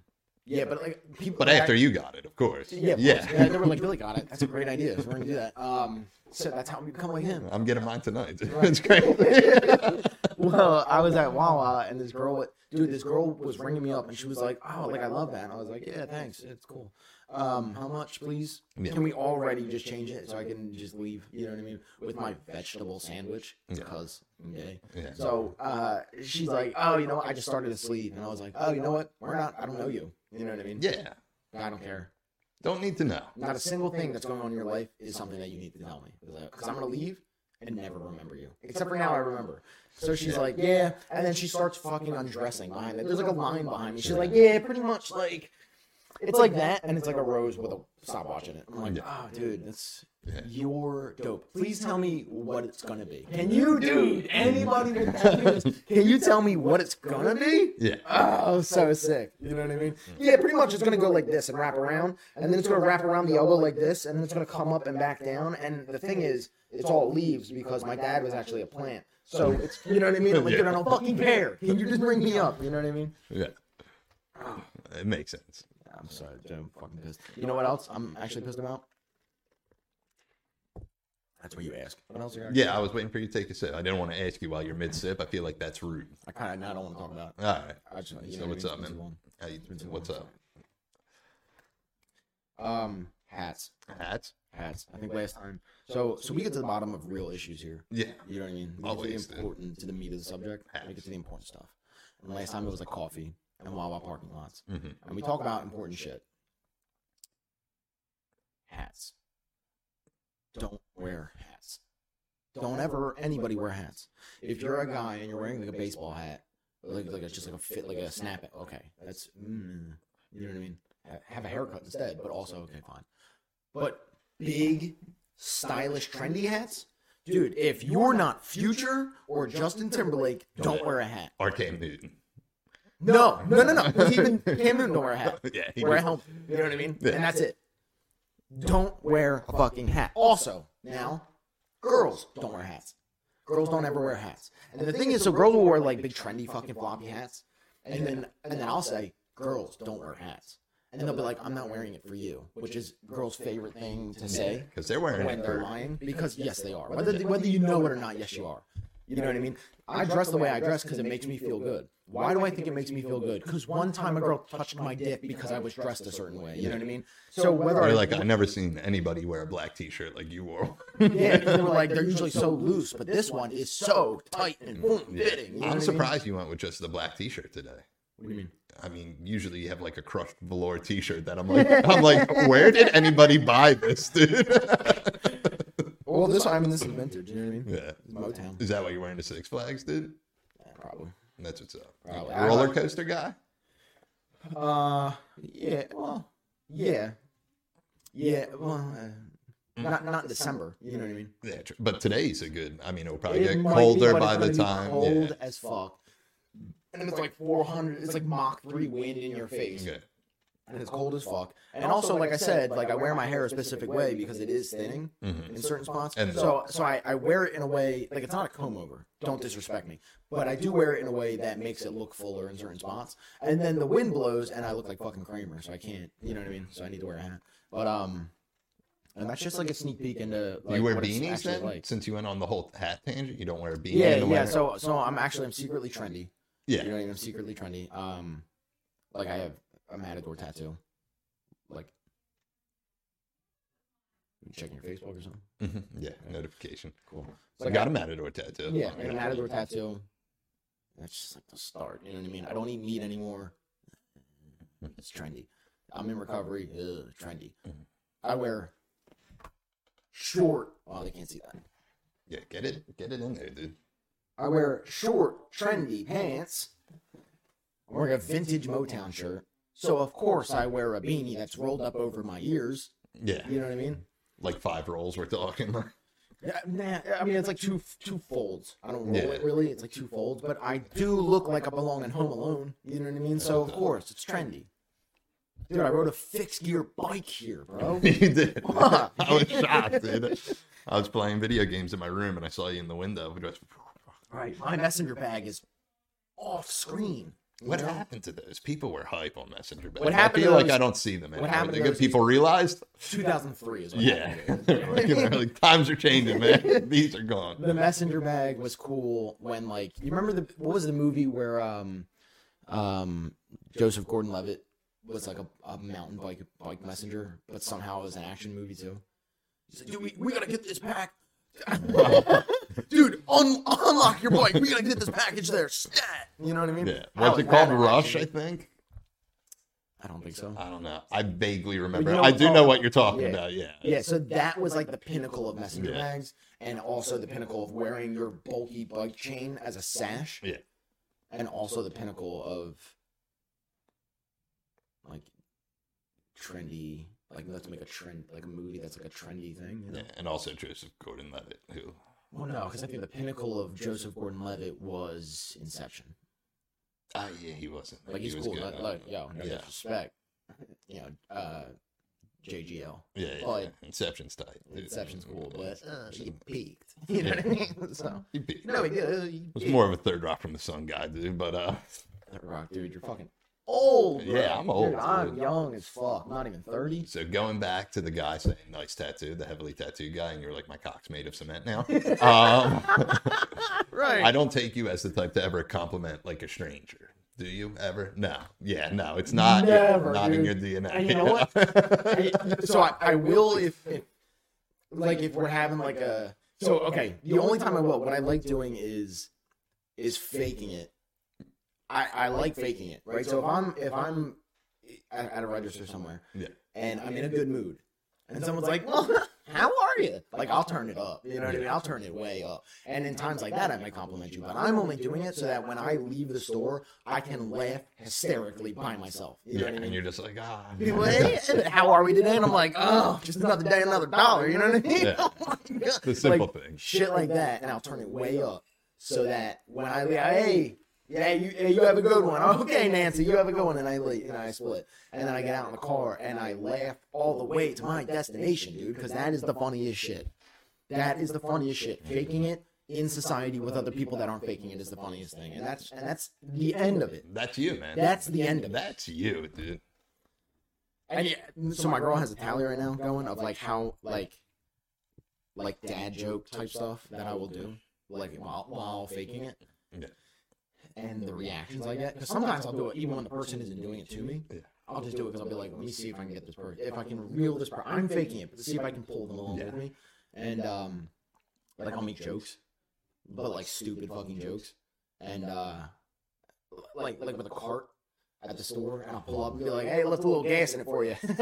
yeah, but like people. but like, after you got it, of course. yeah, of yeah. course. yeah, they were like Billy got it. That's a great idea. So we're gonna do that. Um, so that's how we become like him. I'm getting mine tonight. It's great. well, I was at Wawa and this girl, dude, this girl was ringing me up and she was like, "Oh, like I love that." And I was like, "Yeah, thanks. It's cool. Um, how much, please? Yeah. Can we already just change it so I can just leave? You know what I mean? With my vegetable sandwich Yeah. because I'm yeah. So uh, she's like, "Oh, you know what? I just started a sleep, and I was like, "Oh, you know what? We're not. I don't know you. You know what I mean? yeah. I don't care. Don't need to know. Not a single thing that's going on in your life is something that you need to tell me because I'm gonna leave and never remember you. Except for now, I remember. So she's like, "Yeah," and then she starts fucking undressing behind it. There's like a line behind me. She's like, "Yeah, pretty much like." It's like that, and it's like a rose with a stopwatch in it. I'm like, oh, dude, that's Yeah. you're dope. Please tell me what it's gonna be. Can you, dude? Anybody with tattoos, can you tell me what it's gonna be? Yeah. Oh, so sick. You know what I mean? Yeah, pretty much it's gonna go like this and wrap around, and then it's gonna wrap around the elbow like this, and then it's gonna come up and back down. And the thing is, it's all leaves because my dad was actually a plant. So it's you know what I mean? I'm like, Yeah. dude, I don't fucking care. Can you just bring me up? You know what I mean? Yeah. Ah. It makes sense. I'm sorry, dude, I'm fucking pissed. You know what else I'm actually pissed about? That's what you ask. What else are you Yeah, I was waiting for you to take a sip. I didn't want to ask you while you're mid sip. I feel like that's rude. I kind of now don't want to talk about. it. All right. I just, you So know what what's I up. It's been man? too. How you, been too what's long, up? Um, hats, Hats? hats. I think last time. So, so we get to the bottom of real issues here. Yeah. You know what I mean? We Always, get to dude. the important to the meat of the subject. We get to the important stuff. And last time it was like coffee. And Wawa parking lots. Mhm. And we talk about important shit. Hats. Don't wear hats. Don't ever anybody wear hats. If you're a guy and you're wearing like a baseball hat, like like it's just like a fit, like a snap it. Okay, that's mm, you know what I mean. Have a haircut instead, but also okay, fine. But big, stylish, trendy hats, dude. If you're not Future or Justin Timberlake, don't wear a hat. Or Cam Newton. No, no, no, no. Even Cam Newton wear a hat. Yeah, he Wear a helmet. You know what I mean? Yeah. And that's it. Don't wear a fucking hat. Also, now, girls don't wear hats. Girls don't ever wear hats. And the thing is, so girls will wear like big trendy fucking floppy hats, and then and then I'll say, girls don't wear hats, and they'll be like, I'm not wearing it for you, which is girls' favorite thing to say because they're wearing when it they're lying because yes they are whether whether you know it or not yes you are you know what i mean i dress the way i dress because it makes me feel good why do i think it makes me feel good because one time a girl touched my dick because i was dressed a certain way you know what i mean so whether You're I, like, I've never seen anybody wear a black T-shirt like you wore. yeah they were like they're usually so loose but this one is so tight and boom fitting you know I I'm mean? surprised you went with just the black T-shirt today. what do you mean I mean, usually you have like a crushed velour T-shirt that I'm like, I'm like, where did anybody buy this, dude? Well this i mean this is vintage you know what i mean yeah, It's motown is that why you're wearing the Six Flags, dude? yeah, probably That's what's up. Probably. Roller coaster guy. Uh, yeah. Well, yeah, yeah. Well, uh, not not in December. You know what I mean? Yeah, tr- but today's a good. I mean, it'll probably It get might be, colder by the time. Cold Yeah. as fuck. And it's like 400. It's like Mach three wind in your face, Yeah. And it's cold as fuck. And also, like I said, like I wear my hair a specific way because it is thinning Mhm. in certain spots. And so, so I, I wear it in a way like it's not a comb over. Don't disrespect me, but I do wear it in a way that makes it look fuller in certain spots. And then the wind blows, and I look like fucking Kramer, so I can't. You know what I mean? So I need to wear a hat. But um, and that's just like a sneak peek into like you wear what it's beanies actually then? like. Since you went on the whole hat tangent, you don't wear a beanie. Yeah, in the yeah. winter? So, so I'm actually I'm secretly trendy. yeah. You know what I mean? I'm secretly trendy. Um, like I have a matador tattoo. Like, you checking your Facebook or something? Mhm. yeah, notification. Cool. So I got a matador tattoo. Yeah, I got a matador tattoo. That's just like the start. You know what I mean? I don't eat meat anymore. It's trendy. I'm in recovery. Ugh, trendy. I wear short. Oh, they can't see that. Yeah, get it, get it in there, dude. I wear short, trendy pants. I'm wearing a vintage Motown shirt. So of course I wear a beanie that's rolled up over my ears. Yeah, You know what I mean? like five rolls we're talking. Yeah, Nah, I mean it's like two two folds. I don't roll Yeah. it really. It's like two folds, but I do look like I belong in Home Alone. You know what I mean? So of course it's trendy. Dude, I rode a fixed gear bike here, bro. you did. I was shocked, dude. I was playing video games in my room and I saw you in the window. Just- Right. My messenger bag is off screen. You What know? happened to those? People were hype on Messenger. But What I happened feel to like those- I don't see them anymore. What happened to those- people realized. 2003 is what Yeah, happened. to. You know, like, times are changing, man. These are gone. the messenger bag was cool when like you remember the what was the movie where um um Joseph Gordon-Levitt was like a, a mountain bike bike messenger, but somehow it was an action movie too. He's like, dude, we, we gotta get this pack. dude, un- unlock your bike. We gotta get this package there. Stat. You know what I mean? Yeah. What's it called? Rush, I think. I don't think so. I don't know. I vaguely remember. know- I do know what you're talking yeah. about. Yeah. Yeah, so that was like the pinnacle of messenger Yeah. bags, and also the pinnacle of wearing your bulky bike chain as a sash. Yeah. and also the pinnacle of like trendy, like let's make a trend, like a movie that's like a trendy thing. You know? Yeah, and also Joseph Gordon-Levitt, who Well, no, because I think the pinnacle of Joseph Gordon-Levitt was Inception. ah yeah he wasn't Like he's he was cool. good. Like, like, yo, no Yeah. disrespect. You know, uh, JGL. yeah, yeah, but- yeah. Inception's tight. Inception's cool, but uh, he peaked. You know what I mean? So he peaked. no he did. He was more of a third rock from the sun guy, dude. But uh, Rock, dude, you're fucking old. bro. Yeah, I'm old, Dude, I'm dude. young as fuck. I'm not even thirty. so going back to the guy saying nice tattoo, the heavily tattooed guy, and you're like, my cock's made of cement now. um, Right. I don't take you as the type to ever compliment like a stranger. Do you ever? No. Yeah, no, it's not. Never, not in your DNA. And you know what? so I, I will if, if like if we're having like a so okay the only time I will what I like doing is is faking it I, I like faking it, right? So if I'm if I'm at, at a register somewhere, Yeah. and I'm in a good mood, and someone's like, "Well, how are you?" Like I'll turn it up, you know what I mean? I'll turn it way up. And in times like that, I might compliment you, but I'm only doing it so that when I leave the store, I can laugh hysterically by myself. You know Yeah, what I and you're just like, ah. People, "Hey, how are we today? And I'm like, oh, just another day, another dollar. You know what I mean? Yeah. Oh. The simple Like, things. Shit like that, and I'll turn it way up so that when I leave, hey, yeah, you, hey, you have a good one. Okay, Nancy, you have a good one, and I leave, and I split, and then I get out in the oh, car and I laugh all the way to my destination, dude, because that is the funniest shit. That is the funniest shit. Faking it in society with other people that aren't faking it is the funniest thing, and that's and that's the end of it. That's you, man. That's the end of it. That's you, dude. And yeah, so my girl has a tally right now going of like how like like dad joke type stuff that I will do like while while faking it. Yeah. And the reactions I get because sometimes I'll do it even when the person isn't doing it to me. Yeah. I'll just do it because I'll be like, let me see if I can get this person. If I can reel this person, I'm faking it, but see if I can pull them along Yeah. with me. And um, like I'll make jokes, but like stupid fucking jokes. And uh, like like with a cart at the store, and I'll pull up and be like, hey, let's a little gas in it for you. you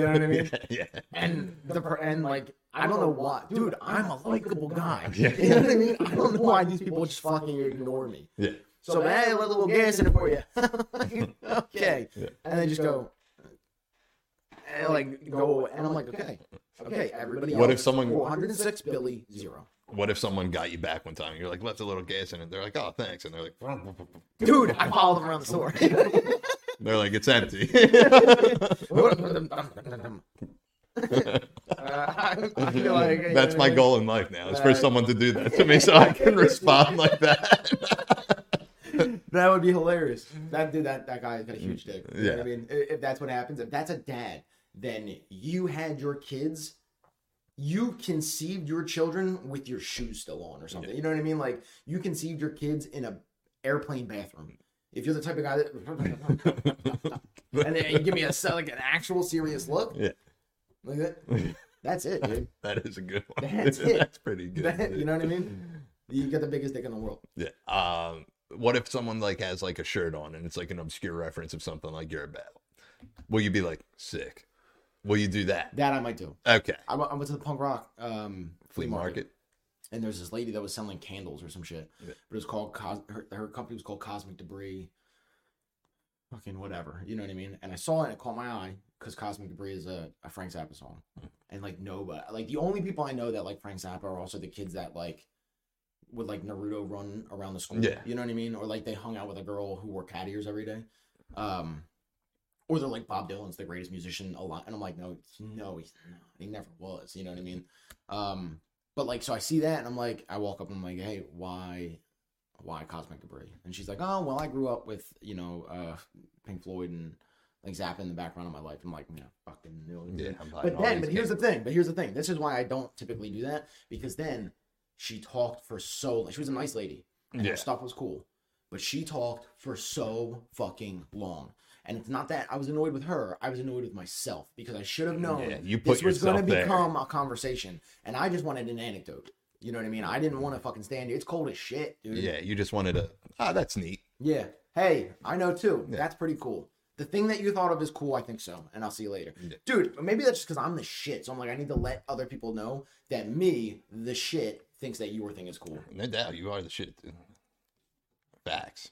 know what I mean? Yeah. And the and like I don't know why, dude. I'm a likable guy. Yeah. You know what I mean? I don't know why these people just fucking ignore me. Yeah. So man, hey, let a little gas in it for you. okay. Yeah. And they just go, and like go, and I'm like, okay, okay. Everybody. What else, if someone- 406 Billy zero. What if someone got you back one time? You're like, left a little gas in it. They're like, oh, thanks. And they're like, Dude, I followed them around the store. they're like, it's empty. Feel like That's my goal in life now. Is for someone to do that to me so I can respond like that. That would be hilarious. That dude, that that guy got a huge dick. You know Yeah. I mean, if that's what happens, if that's a dad, then you had your kids, you conceived your children with your shoes still on or something. You know what I mean? Like you conceived your kids in a airplane bathroom. If you're the type of guy that, and then you give me a like an actual serious look, Yeah. like that. That's it, dude. that is a good one. That's it. That's pretty good. That- you know what I mean? You got the biggest dick in the world. Yeah. Um, what if someone like has like a shirt on and it's like an obscure reference of something like you're about? Will you be like sick? Will you do that? That I might do. Okay. I went, I went to the punk rock um, Flea market. and there's this lady that was selling candles or some shit. Yeah. But it was called Cos- her, her company was called Cosmic Debris. Fucking whatever, you know what I mean? And I saw it and it caught my eye because Cosmic Debris is a, a Frank Zappa song, Hmm. and like nobody, like the only people I know that like Frank Zappa are also the kids that like would like Naruto run around the school. Yeah. you know what I mean? Or like they hung out with a girl who wore cat ears every day. Um, or they're like Bob Dylan's the greatest musician alive, and I'm like, no, no, he's not. He never was. You know what I mean? Um, but like, so I see that, and I'm like, I walk up and I'm like, hey, why, why Cosmic Debris? And she's like, oh, well, I grew up with you know, uh, Pink Floyd and like Zappa in the background of my life. I'm like, yeah, fucking no. Yeah. I'm But then, but here's the thing. But here's the thing. This is why I don't typically do that because then she talked for so. long. She was a nice lady, and Yeah. her stuff was cool, but she talked for so fucking long. And it's not that I was annoyed with her. I was annoyed with myself because I should have known Yeah, you put this was going to become a conversation, and I just wanted an anecdote. You know what I mean? I didn't want to fucking stand here. It's cold as shit, dude. Yeah. You just wanted to. Ah, that's neat. Yeah. Hey, I know too. Yeah. That's pretty cool. The thing that you thought of is cool. I think so, and I'll see you later, Yeah. dude. Maybe that's just because I'm the shit. So I'm like, I need to let other people know that me, the shit, thinks that your thing is cool. No doubt, you are the shit. Dude. Facts.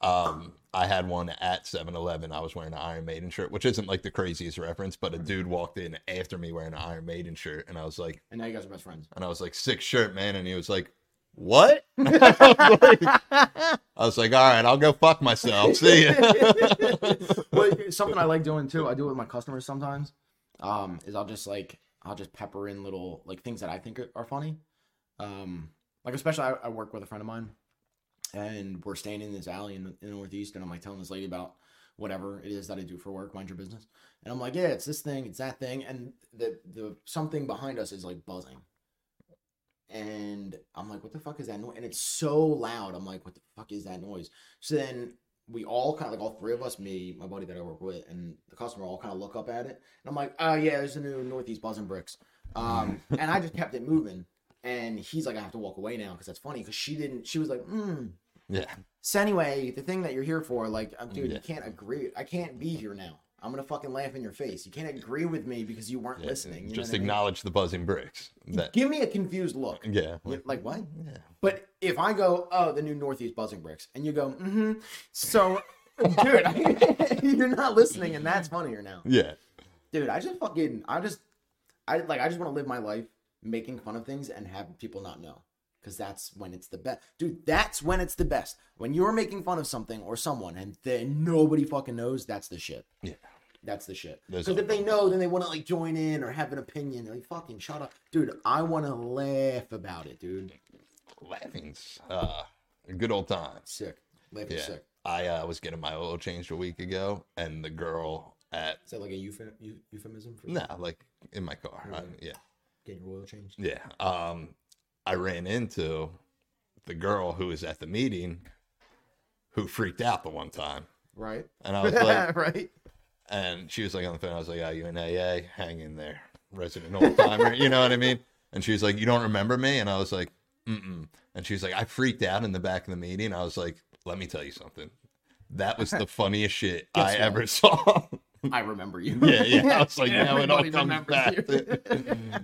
um, I had one at 7-Eleven. I was wearing an Iron Maiden shirt, which isn't like the craziest reference, but a dude walked in after me wearing an Iron Maiden shirt, and I was like, And now you guys are best friends. and I was like, sick shirt, man, and he was like, what? I, was like, I was like, all right, I'll go fuck myself. See ya. well, something I like doing too. I do it with my customers sometimes. Um, is I'll just like I'll just pepper in little like things that I think are, are funny. Um, like especially I, I work with a friend of mine, and we're standing in this alley in the, in the Northeast, and I'm like telling this lady about whatever it is that I do for work, mind your business. And I'm like, yeah, it's this thing, it's that thing, and the the something behind us is like buzzing. And I'm like, what the fuck is that noise? And it's so loud. I'm like, what the fuck is that noise? So then we all kind of like all three of us, me, my buddy that I work with, and the customer all kind of look up at it. And I'm like, oh yeah, there's a new Northeast buzzing bricks. Um, and I just kept it moving. And he's like, I have to walk away now because that's funny. Because she didn't. She was like, mm, Yeah. So anyway, the thing that you're here for, like, dude, Yeah. you can't agree. I can't be here now. I'm gonna fucking laugh in your face. You can't agree with me because you weren't yeah. listening. You Just know what I mean? acknowledge the buzzing bricks. That Give me a confused look. yeah. You- Like what? Yeah. But if I go, oh, the new Northeast buzzing bricks, and you go, mm-hmm. So, dude, you're not listening, and that's funnier now, Yeah. dude. I just fucking, I just, I like, I just want to live my life making fun of things and have people not know, because that's when it's the best, dude. That's when it's the best. When you're making fun of something or someone, and then nobody fucking knows, that's the shit. Yeah. That's the shit. Because if they know, then they want to like join in or have an opinion. They're like, fucking shut up, dude. I want to laugh about it, dude. Laughing's uh, a good old time. Sick. Laughing Yeah. sick. I uh, was getting my oil changed a week ago, and the girl at Is that like a euph- eu- euphemism for no, like in my car. I- yeah. Getting your oil changed? Yeah. Um, I ran into the girl who was at the meeting who freaked out the one time. Right. And I was like, right. and she was like on the phone, I was like, oh, you in AA? Hang in there. Resident old timer. you know what I mean? And she was like, you don't remember me? And I was like, mm-mm. And she was like, I freaked out in the back of the meeting. I was like, let me tell you something. That was the funniest shit Guess I what? ever saw. I remember you. yeah, yeah. I was like, now it all comes back.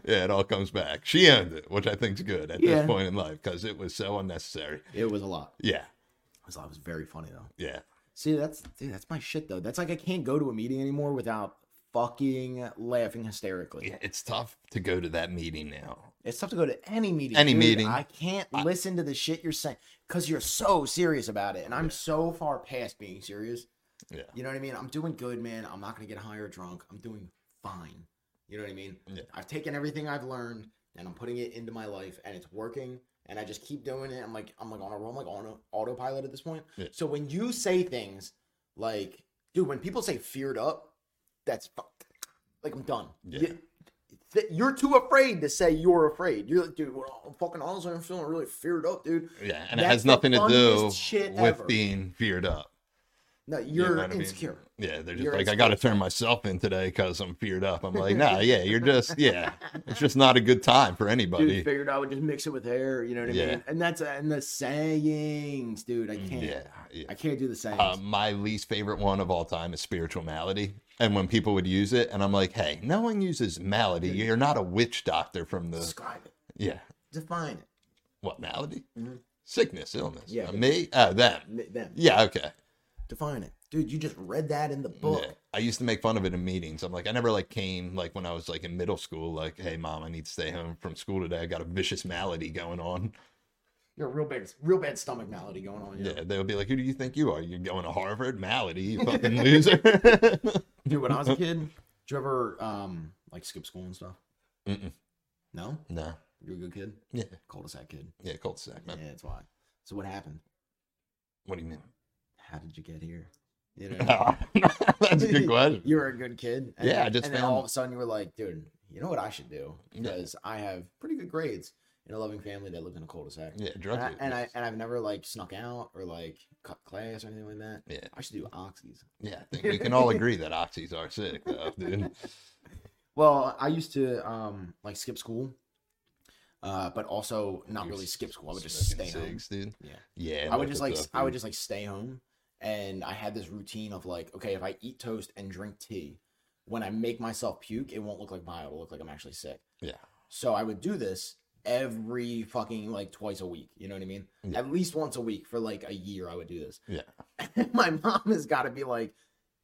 yeah, it all comes back. She owned it, which I think's good at Yeah. this point in life because it was so unnecessary. it was a lot. Yeah, It was, it was very funny though. yeah, See, that's dude, that's my shit though. That's like I can't go to a meeting anymore without fucking laughing hysterically. yeah. It's tough to go to that meeting now. It's tough to go to any meeting. Any dude. meeting. I can't listen to the shit you're saying because you're so serious about it, and I'm so far past being serious. Yeah, You know what I mean? I'm doing good, man. I'm not gonna get high or drunk. I'm doing fine. You know what I mean? Yeah. I've taken everything I've learned and I'm putting it into my life, and it's working. And I just keep doing it. I'm like, I'm like on a roll, I'm like on autopilot at this point. Yeah. So when you say things like, dude, when people say feared up, that's fu- like I'm done. Yeah. You, you're too afraid to say you're afraid. You're like, dude, well, I'm fucking honestly, I'm feeling really feared up, dude. yeah, and it has nothing to do with ever. being feared up. No, You you're know what I mean? insecure. Yeah, they're just You're like, I got to turn myself in today because I'm feared up. I'm like, nah, yeah, you're just, yeah, it's just not a good time for anybody. Dude, figured I would just mix it with hair. You know what I Yeah. mean? And that's and the sayings, dude. I can't. Yeah, yeah. I can't do the sayings. Uh, my least favorite one of all time is spiritual malady. And when people would use it, and I'm like, hey, no one uses malady. You're not a witch doctor from the, Describe it. yeah, Define it. what malady? Mm-hmm. Sickness, illness. Yeah. Uh, me? Uh, them. Them. Yeah, okay. Define it, dude. You just read that in the book. Yeah. I used to make fun of it in meetings. I'm like, I never like came like when I was like in middle school, like, hey mom, I need to stay home from school today. I got a vicious malady going on. You're a real bad, real bad stomach malady going on. Yeah, Yeah. they would be like, who do you think you are? You're going to Harvard? Malady, you fucking loser. Dude, when I was a kid, did you ever um like skip school and stuff? Mm-mm. No, no. you're a good kid. Yeah. Cul-de-sac kid. Yeah, cul-de-sac, man. Yeah, that's why. So what happened? What do you mean? How did you get here? You know. That's a good question. you were a good kid. And Yeah, I just and then all of a sudden you were like, dude, you know what I should do? Yeah. Because I have pretty good grades in a loving family that lived in a cul-de-sac. Yeah, drug And I, and I and I've never like snuck out or like cut class or anything like that. Yeah, I should do oxys. yeah. I think we can all agree that oxys are sick, though, dude. Well, I used to um like skip school, uh, but also not You're really skip school. I would just stay home. dude. Yeah. Yeah, I would just like I would just like stay home, and I had this routine of like, okay, if I eat toast and drink tea, when I make myself puke, it won't look like bile. It'll look like I'm actually sick. Yeah. So I would do this every fucking like twice a week. You know what I mean? Yeah. At least once a week for like a year. I would do this. Yeah. my mom has got to be like,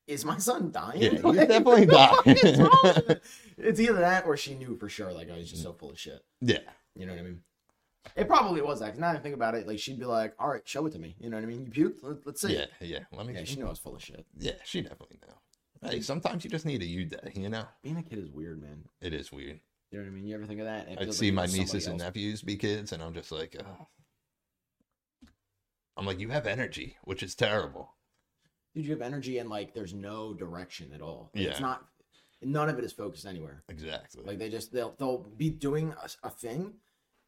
"Is my son dying?" Yeah, he's Like, definitely dying. it's either that or she knew for sure. Like oh, I was just mm-hmm. so full of shit. Yeah, You know what I mean? It probably was that. 'cause Now that I think about it, like she'd be like, "All right, show it to me." You know what I mean? You puked. Let, let's see. yeah, yeah. Let me. Yeah, she knew I was full of shit. Yeah, she definitely knew. Hey, sometimes you just need a you day, you know? Being a kid is weird, man. It is weird. You know what I mean? You ever think of that? I'd see like my nieces and nephews be kids, and I'm just like, oh. I'm like, you have energy, which is terrible. Dude, you have energy and like there's no direction at all. Like, Yeah. It's not. None of it is focused anywhere. Exactly. Like they just they'll they'll be doing a, a thing,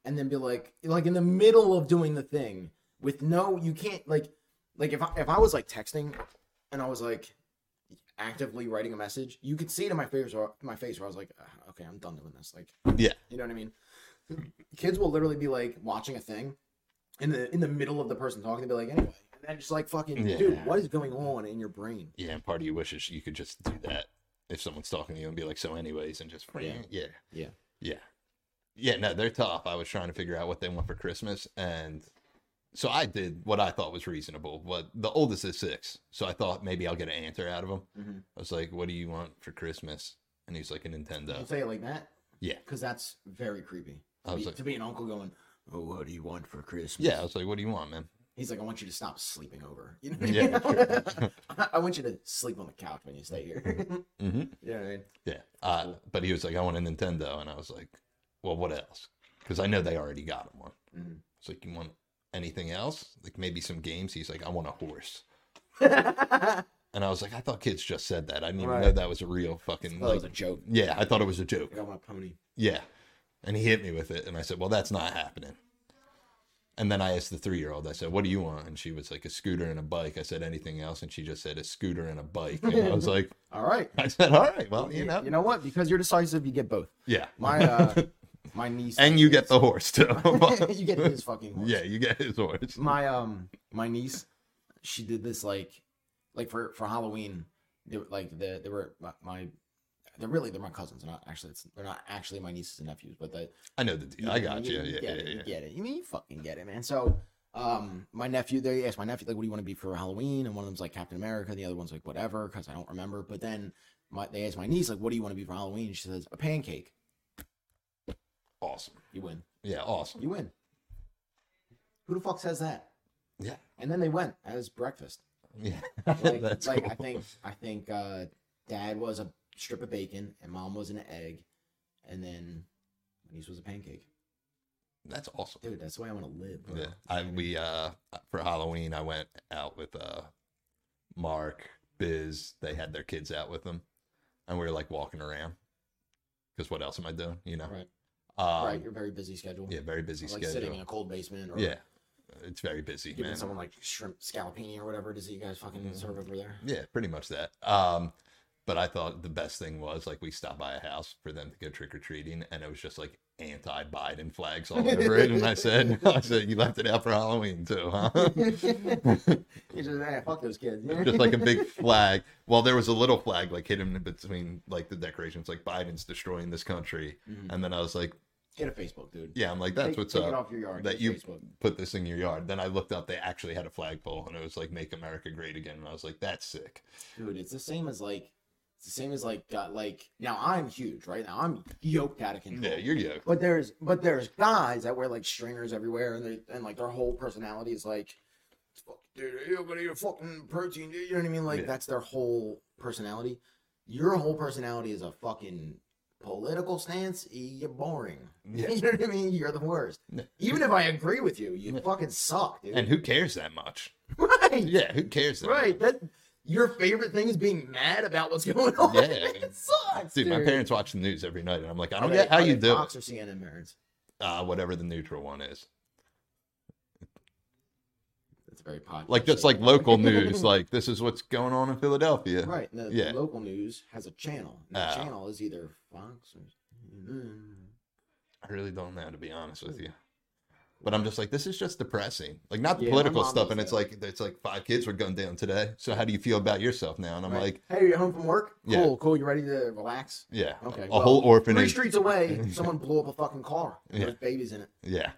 and then be like like in the middle of doing the thing with no you can't like like if I if I was like texting, and I was like actively writing a message, you could see it in my face or my face where I was like, "Ah, okay, I'm done doing this. Like Yeah. you know what I mean. Kids will literally be like watching a thing, in the in the middle of the person talking, to be like, anyway, and then just like fucking, Yeah. dude, what is going on in your brain? Yeah, and part of you wishes you could just do that if someone's talking to you and be like, so anyways, and just Yeah. yeah. Yeah. Yeah. Yeah, no, they're tough. I was trying to figure out what they want for Christmas and so I did what I thought was reasonable. But the oldest is six, so I thought maybe I'll get an answer out of him. Mhm. I was like, "What do you want for Christmas?" And he's like, "A Nintendo." you say it like that? Yeah. because that's very creepy. I To was be, like- to be an uncle going, oh, what do you want for Christmas? Yeah, I was like, "What do you want, man?" He's like, I want you to stop sleeping over. You know what I Yeah. mean? I want you to sleep on the couch when you stay here. Mm-hmm. you know I mean? Yeah. Uh, but he was like, "I want a Nintendo," and I was like, "Well, what else?" Because I know they already got him one. Mhm. It's like, "You want anything else? Like maybe some games?" He's like, "I want a horse." And I was like, I thought kids just said that. I didn't even Right. know that was a real fucking That like. was a joke. yeah, I thought it was a joke. I want a pony. Yeah, and he hit me with it, and I said, "Well, that's not happening." And then I asked the three-year-old. I said, "What do you want?" And she was like, "A scooter and a bike." I said, "Anything else?" And she just said, "A scooter and a bike." And I was like, All right. "I said, all right, well, you know, You know what? Because you're decisive, you get both. yeah." My uh, my niece and you get the horse too. you get his fucking horse. yeah, you get his horse. My um my niece, she did this like like for for Halloween. They, were- like the they were my, my they're really they're my cousins. They're not actually it's, they're not actually my nieces and nephews, but they I know the deal. I got you. Yeah, get yeah, it, you get it. You mean you fucking get it, man. So, um, my nephew, they asked my nephew like, "What do you want to be for Halloween?" And one of them's like Captain America, and the other one's like whatever because I don't remember. But then my, they asked my niece like, "What do you want to be for Halloween?" And she says, "A pancake." Awesome. You win. Yeah, awesome. You win. Who the fuck says that? Yeah, And then they went as breakfast. yeah. Like, That's like cool. I think I think uh, dad was a strip of bacon and mom was an egg, and then my niece was a pancake. That's awesome. Dude, that's the way I want to live. Bro. Yeah, I we uh for Halloween I went out with uh Mark, Biz. They had their kids out with them, and we were like walking around. Because what else am I doing? You know. Right. Um, right, you're very busy schedule. Yeah, very busy like schedule. sitting in a cold basement or Yeah, it's very busy, giving man. someone like shrimp scallopini or whatever it is that you guys fucking Mhm. serve over there. Yeah, pretty much that. Um, but I thought the best thing was like we stopped by a house for them to go trick or treating, and it was just like anti-Biden flags all over it. And I said, I said, you left it out for Halloween too, huh? You just, eh, fuck those kids. just like a big flag. Well, there was a little flag like hidden in between like the decorations, like Biden's destroying this country. Mhm. And then I was like, Get a Facebook, dude. yeah, I'm like, that's take, what's take up. It off your yard. that you Facebook. put this in your yard. Then I looked up, they actually had a flagpole, and it was like "Make America Great Again," and I was like, "That's sick." dude. It's the same as like, the same as like, got like. Now I'm huge, right? Now I'm yoked out of control. Yeah, you're yoked. But there's but there's guys that wear like stringers everywhere, and they and like their whole personality is like, "Fuck, dude, you're gonna eat a fucking protein. dude," You know what I mean? Like Yeah. that's their whole personality. Your whole personality is a fucking political stance. You're boring. Yeah. you know what I mean? You're the worst. Even if I agree with you, you Yeah. fucking suck, dude. And who cares that much? right, Yeah, who cares that right. That your favorite thing is being mad about what's going on. Yeah. it sucks, Dude, dude. my parents watch the news every night, and I'm like, I don't they- get how you do Fox it. or CNN parents. Uh, whatever the neutral one is. It's very popular. Like that's like local news. Like this is what's going on in Philadelphia. Right. The, Yeah. the local news has a channel. And that Ah. channel is either Fox or. I really don't know to be honest with you. But I'm just like, this is just depressing. Like not the Yeah, political stuff, and it's that. like it's like five kids were gunned down today. So how do you feel about yourself now? And I'm Right. like, hey, you're home from work? Yeah. Cool, cool. You ready to relax? yeah, Okay. a well, whole Three streets away, someone blew up a fucking car. Yeah. There's babies in it. Yeah,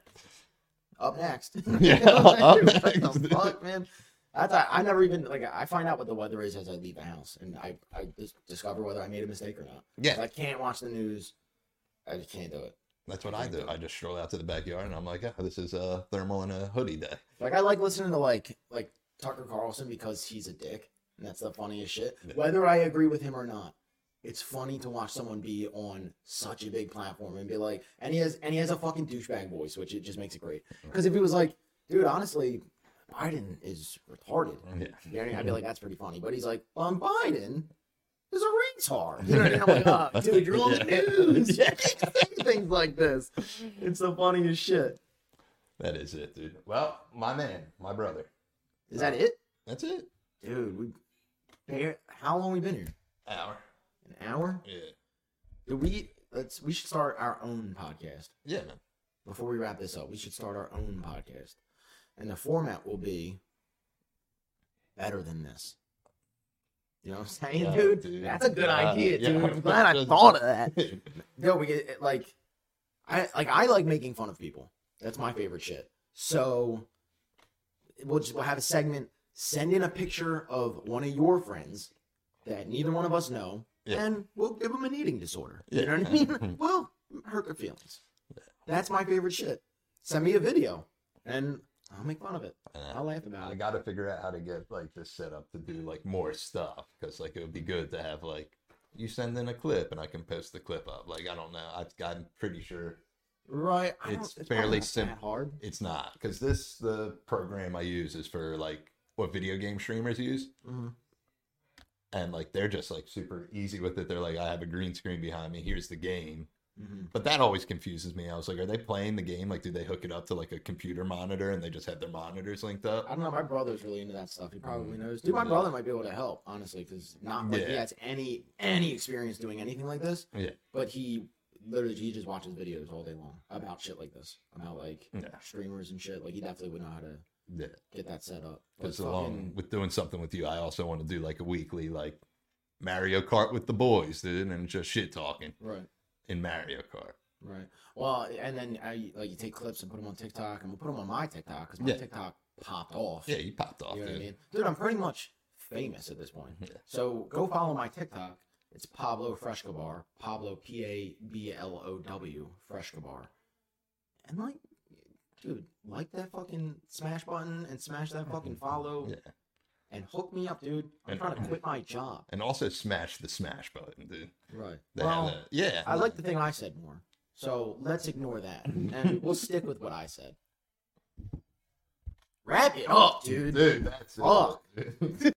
Up next. Yeah, up dude, What next. the fuck, man? That's I, I never even like I find out what the weather is as I leave the house, and I I just discover whether I made a mistake or not. yeah. I can't watch the news. I just can't do it. That's what I do. I just stroll out to the backyard, and I'm like, oh, this is a thermal and a hoodie day. Like I like listening to like like Tucker Carlson because he's a dick, and that's the funniest shit. Yeah. Whether I agree with him or not, it's funny to watch someone be on such a big platform and be like, and he has and he has a fucking douchebag voice, which it just makes it great. Mm-hmm. Because if he was like, dude, honestly, Biden is retarded, Yeah. you know? I'd be like, that's pretty funny. But he's like, well, Biden is a retard. You know what I mean? I'm like, oh, dude, you're on the Yeah. news. Yeah. Things like this. Mm-hmm. It's the funniest shit. That is it, dude. Well, my man, my brother. Is that uh, it? That's it. Dude, we Hey, how long we been here? Hour. An hour? Yeah. Do we let's we should start our own podcast. Yeah, man. Before we wrap this up, we should start our own podcast. and the format will be better than this. You know what I'm saying, Yeah, dude? dude. That's a good Yeah, idea, yeah. dude. I'm glad I thought of that. No, we get like, I like I like making fun of people. That's my favorite shit. So we'll just we'll have a segment. Send in a picture of one of your friends that neither one of us know, Yeah. and we'll give them an eating disorder. Yeah. You know what I mean? we'll hurt their feelings. That's my favorite shit. Send me a video, and I'll make fun of it. I'll laugh about I it. got to figure out how to get like this set up to do like more stuff because like it would be good to have like you send in a clip and I can post the clip up. Like I don't know, I've I'm pretty sure Right? I It's fairly probably not sim- that hard. it's not because this the program I use is for like what video game streamers use. Mhm. And like they're just like super easy with it. They're like, I have a green screen behind me. Here's the game. Mhm. But that always confuses me. I was like, are they playing the game? Like, do they hook it up to like a computer monitor and they just have their monitors linked up? I don't know. My brother's really into that stuff. He probably knows. Dude, my Yeah. brother might be able to help, honestly, because not like he has any any experience doing anything like this. Yeah. But he literally he just watches videos all day long about shit like this, about like Yeah. streamers and shit. Like he definitely would know how to Yeah. get that set up. But Because along fucking- with doing something with you, I also want to do like a weekly like Mario Kart with the boys, dude, and just shit talking right, in Mario Kart. right. Well, and then I like you take clips and put them on TikTok, and we'll put them on my TikTok because my Yeah. TikTok popped off. Yeah, you popped off, You know what I dude. mean? Dude, I'm pretty much famous at this point. Yeah. So go follow my TikTok. It's Pablo Frescobar. Pablo P A B L O W Frescobar. And like, dude, like that fucking smash button and smash that fucking follow Yeah. And hook me up, dude. I'm And- trying to quit my job. And also smash the smash button, dude. Right. Well, have. Uh, yeah. I like the thing I said more. So let's ignore that. And we'll stick with what I said. Wrap it up, dude. Dude, that's it. Fuck.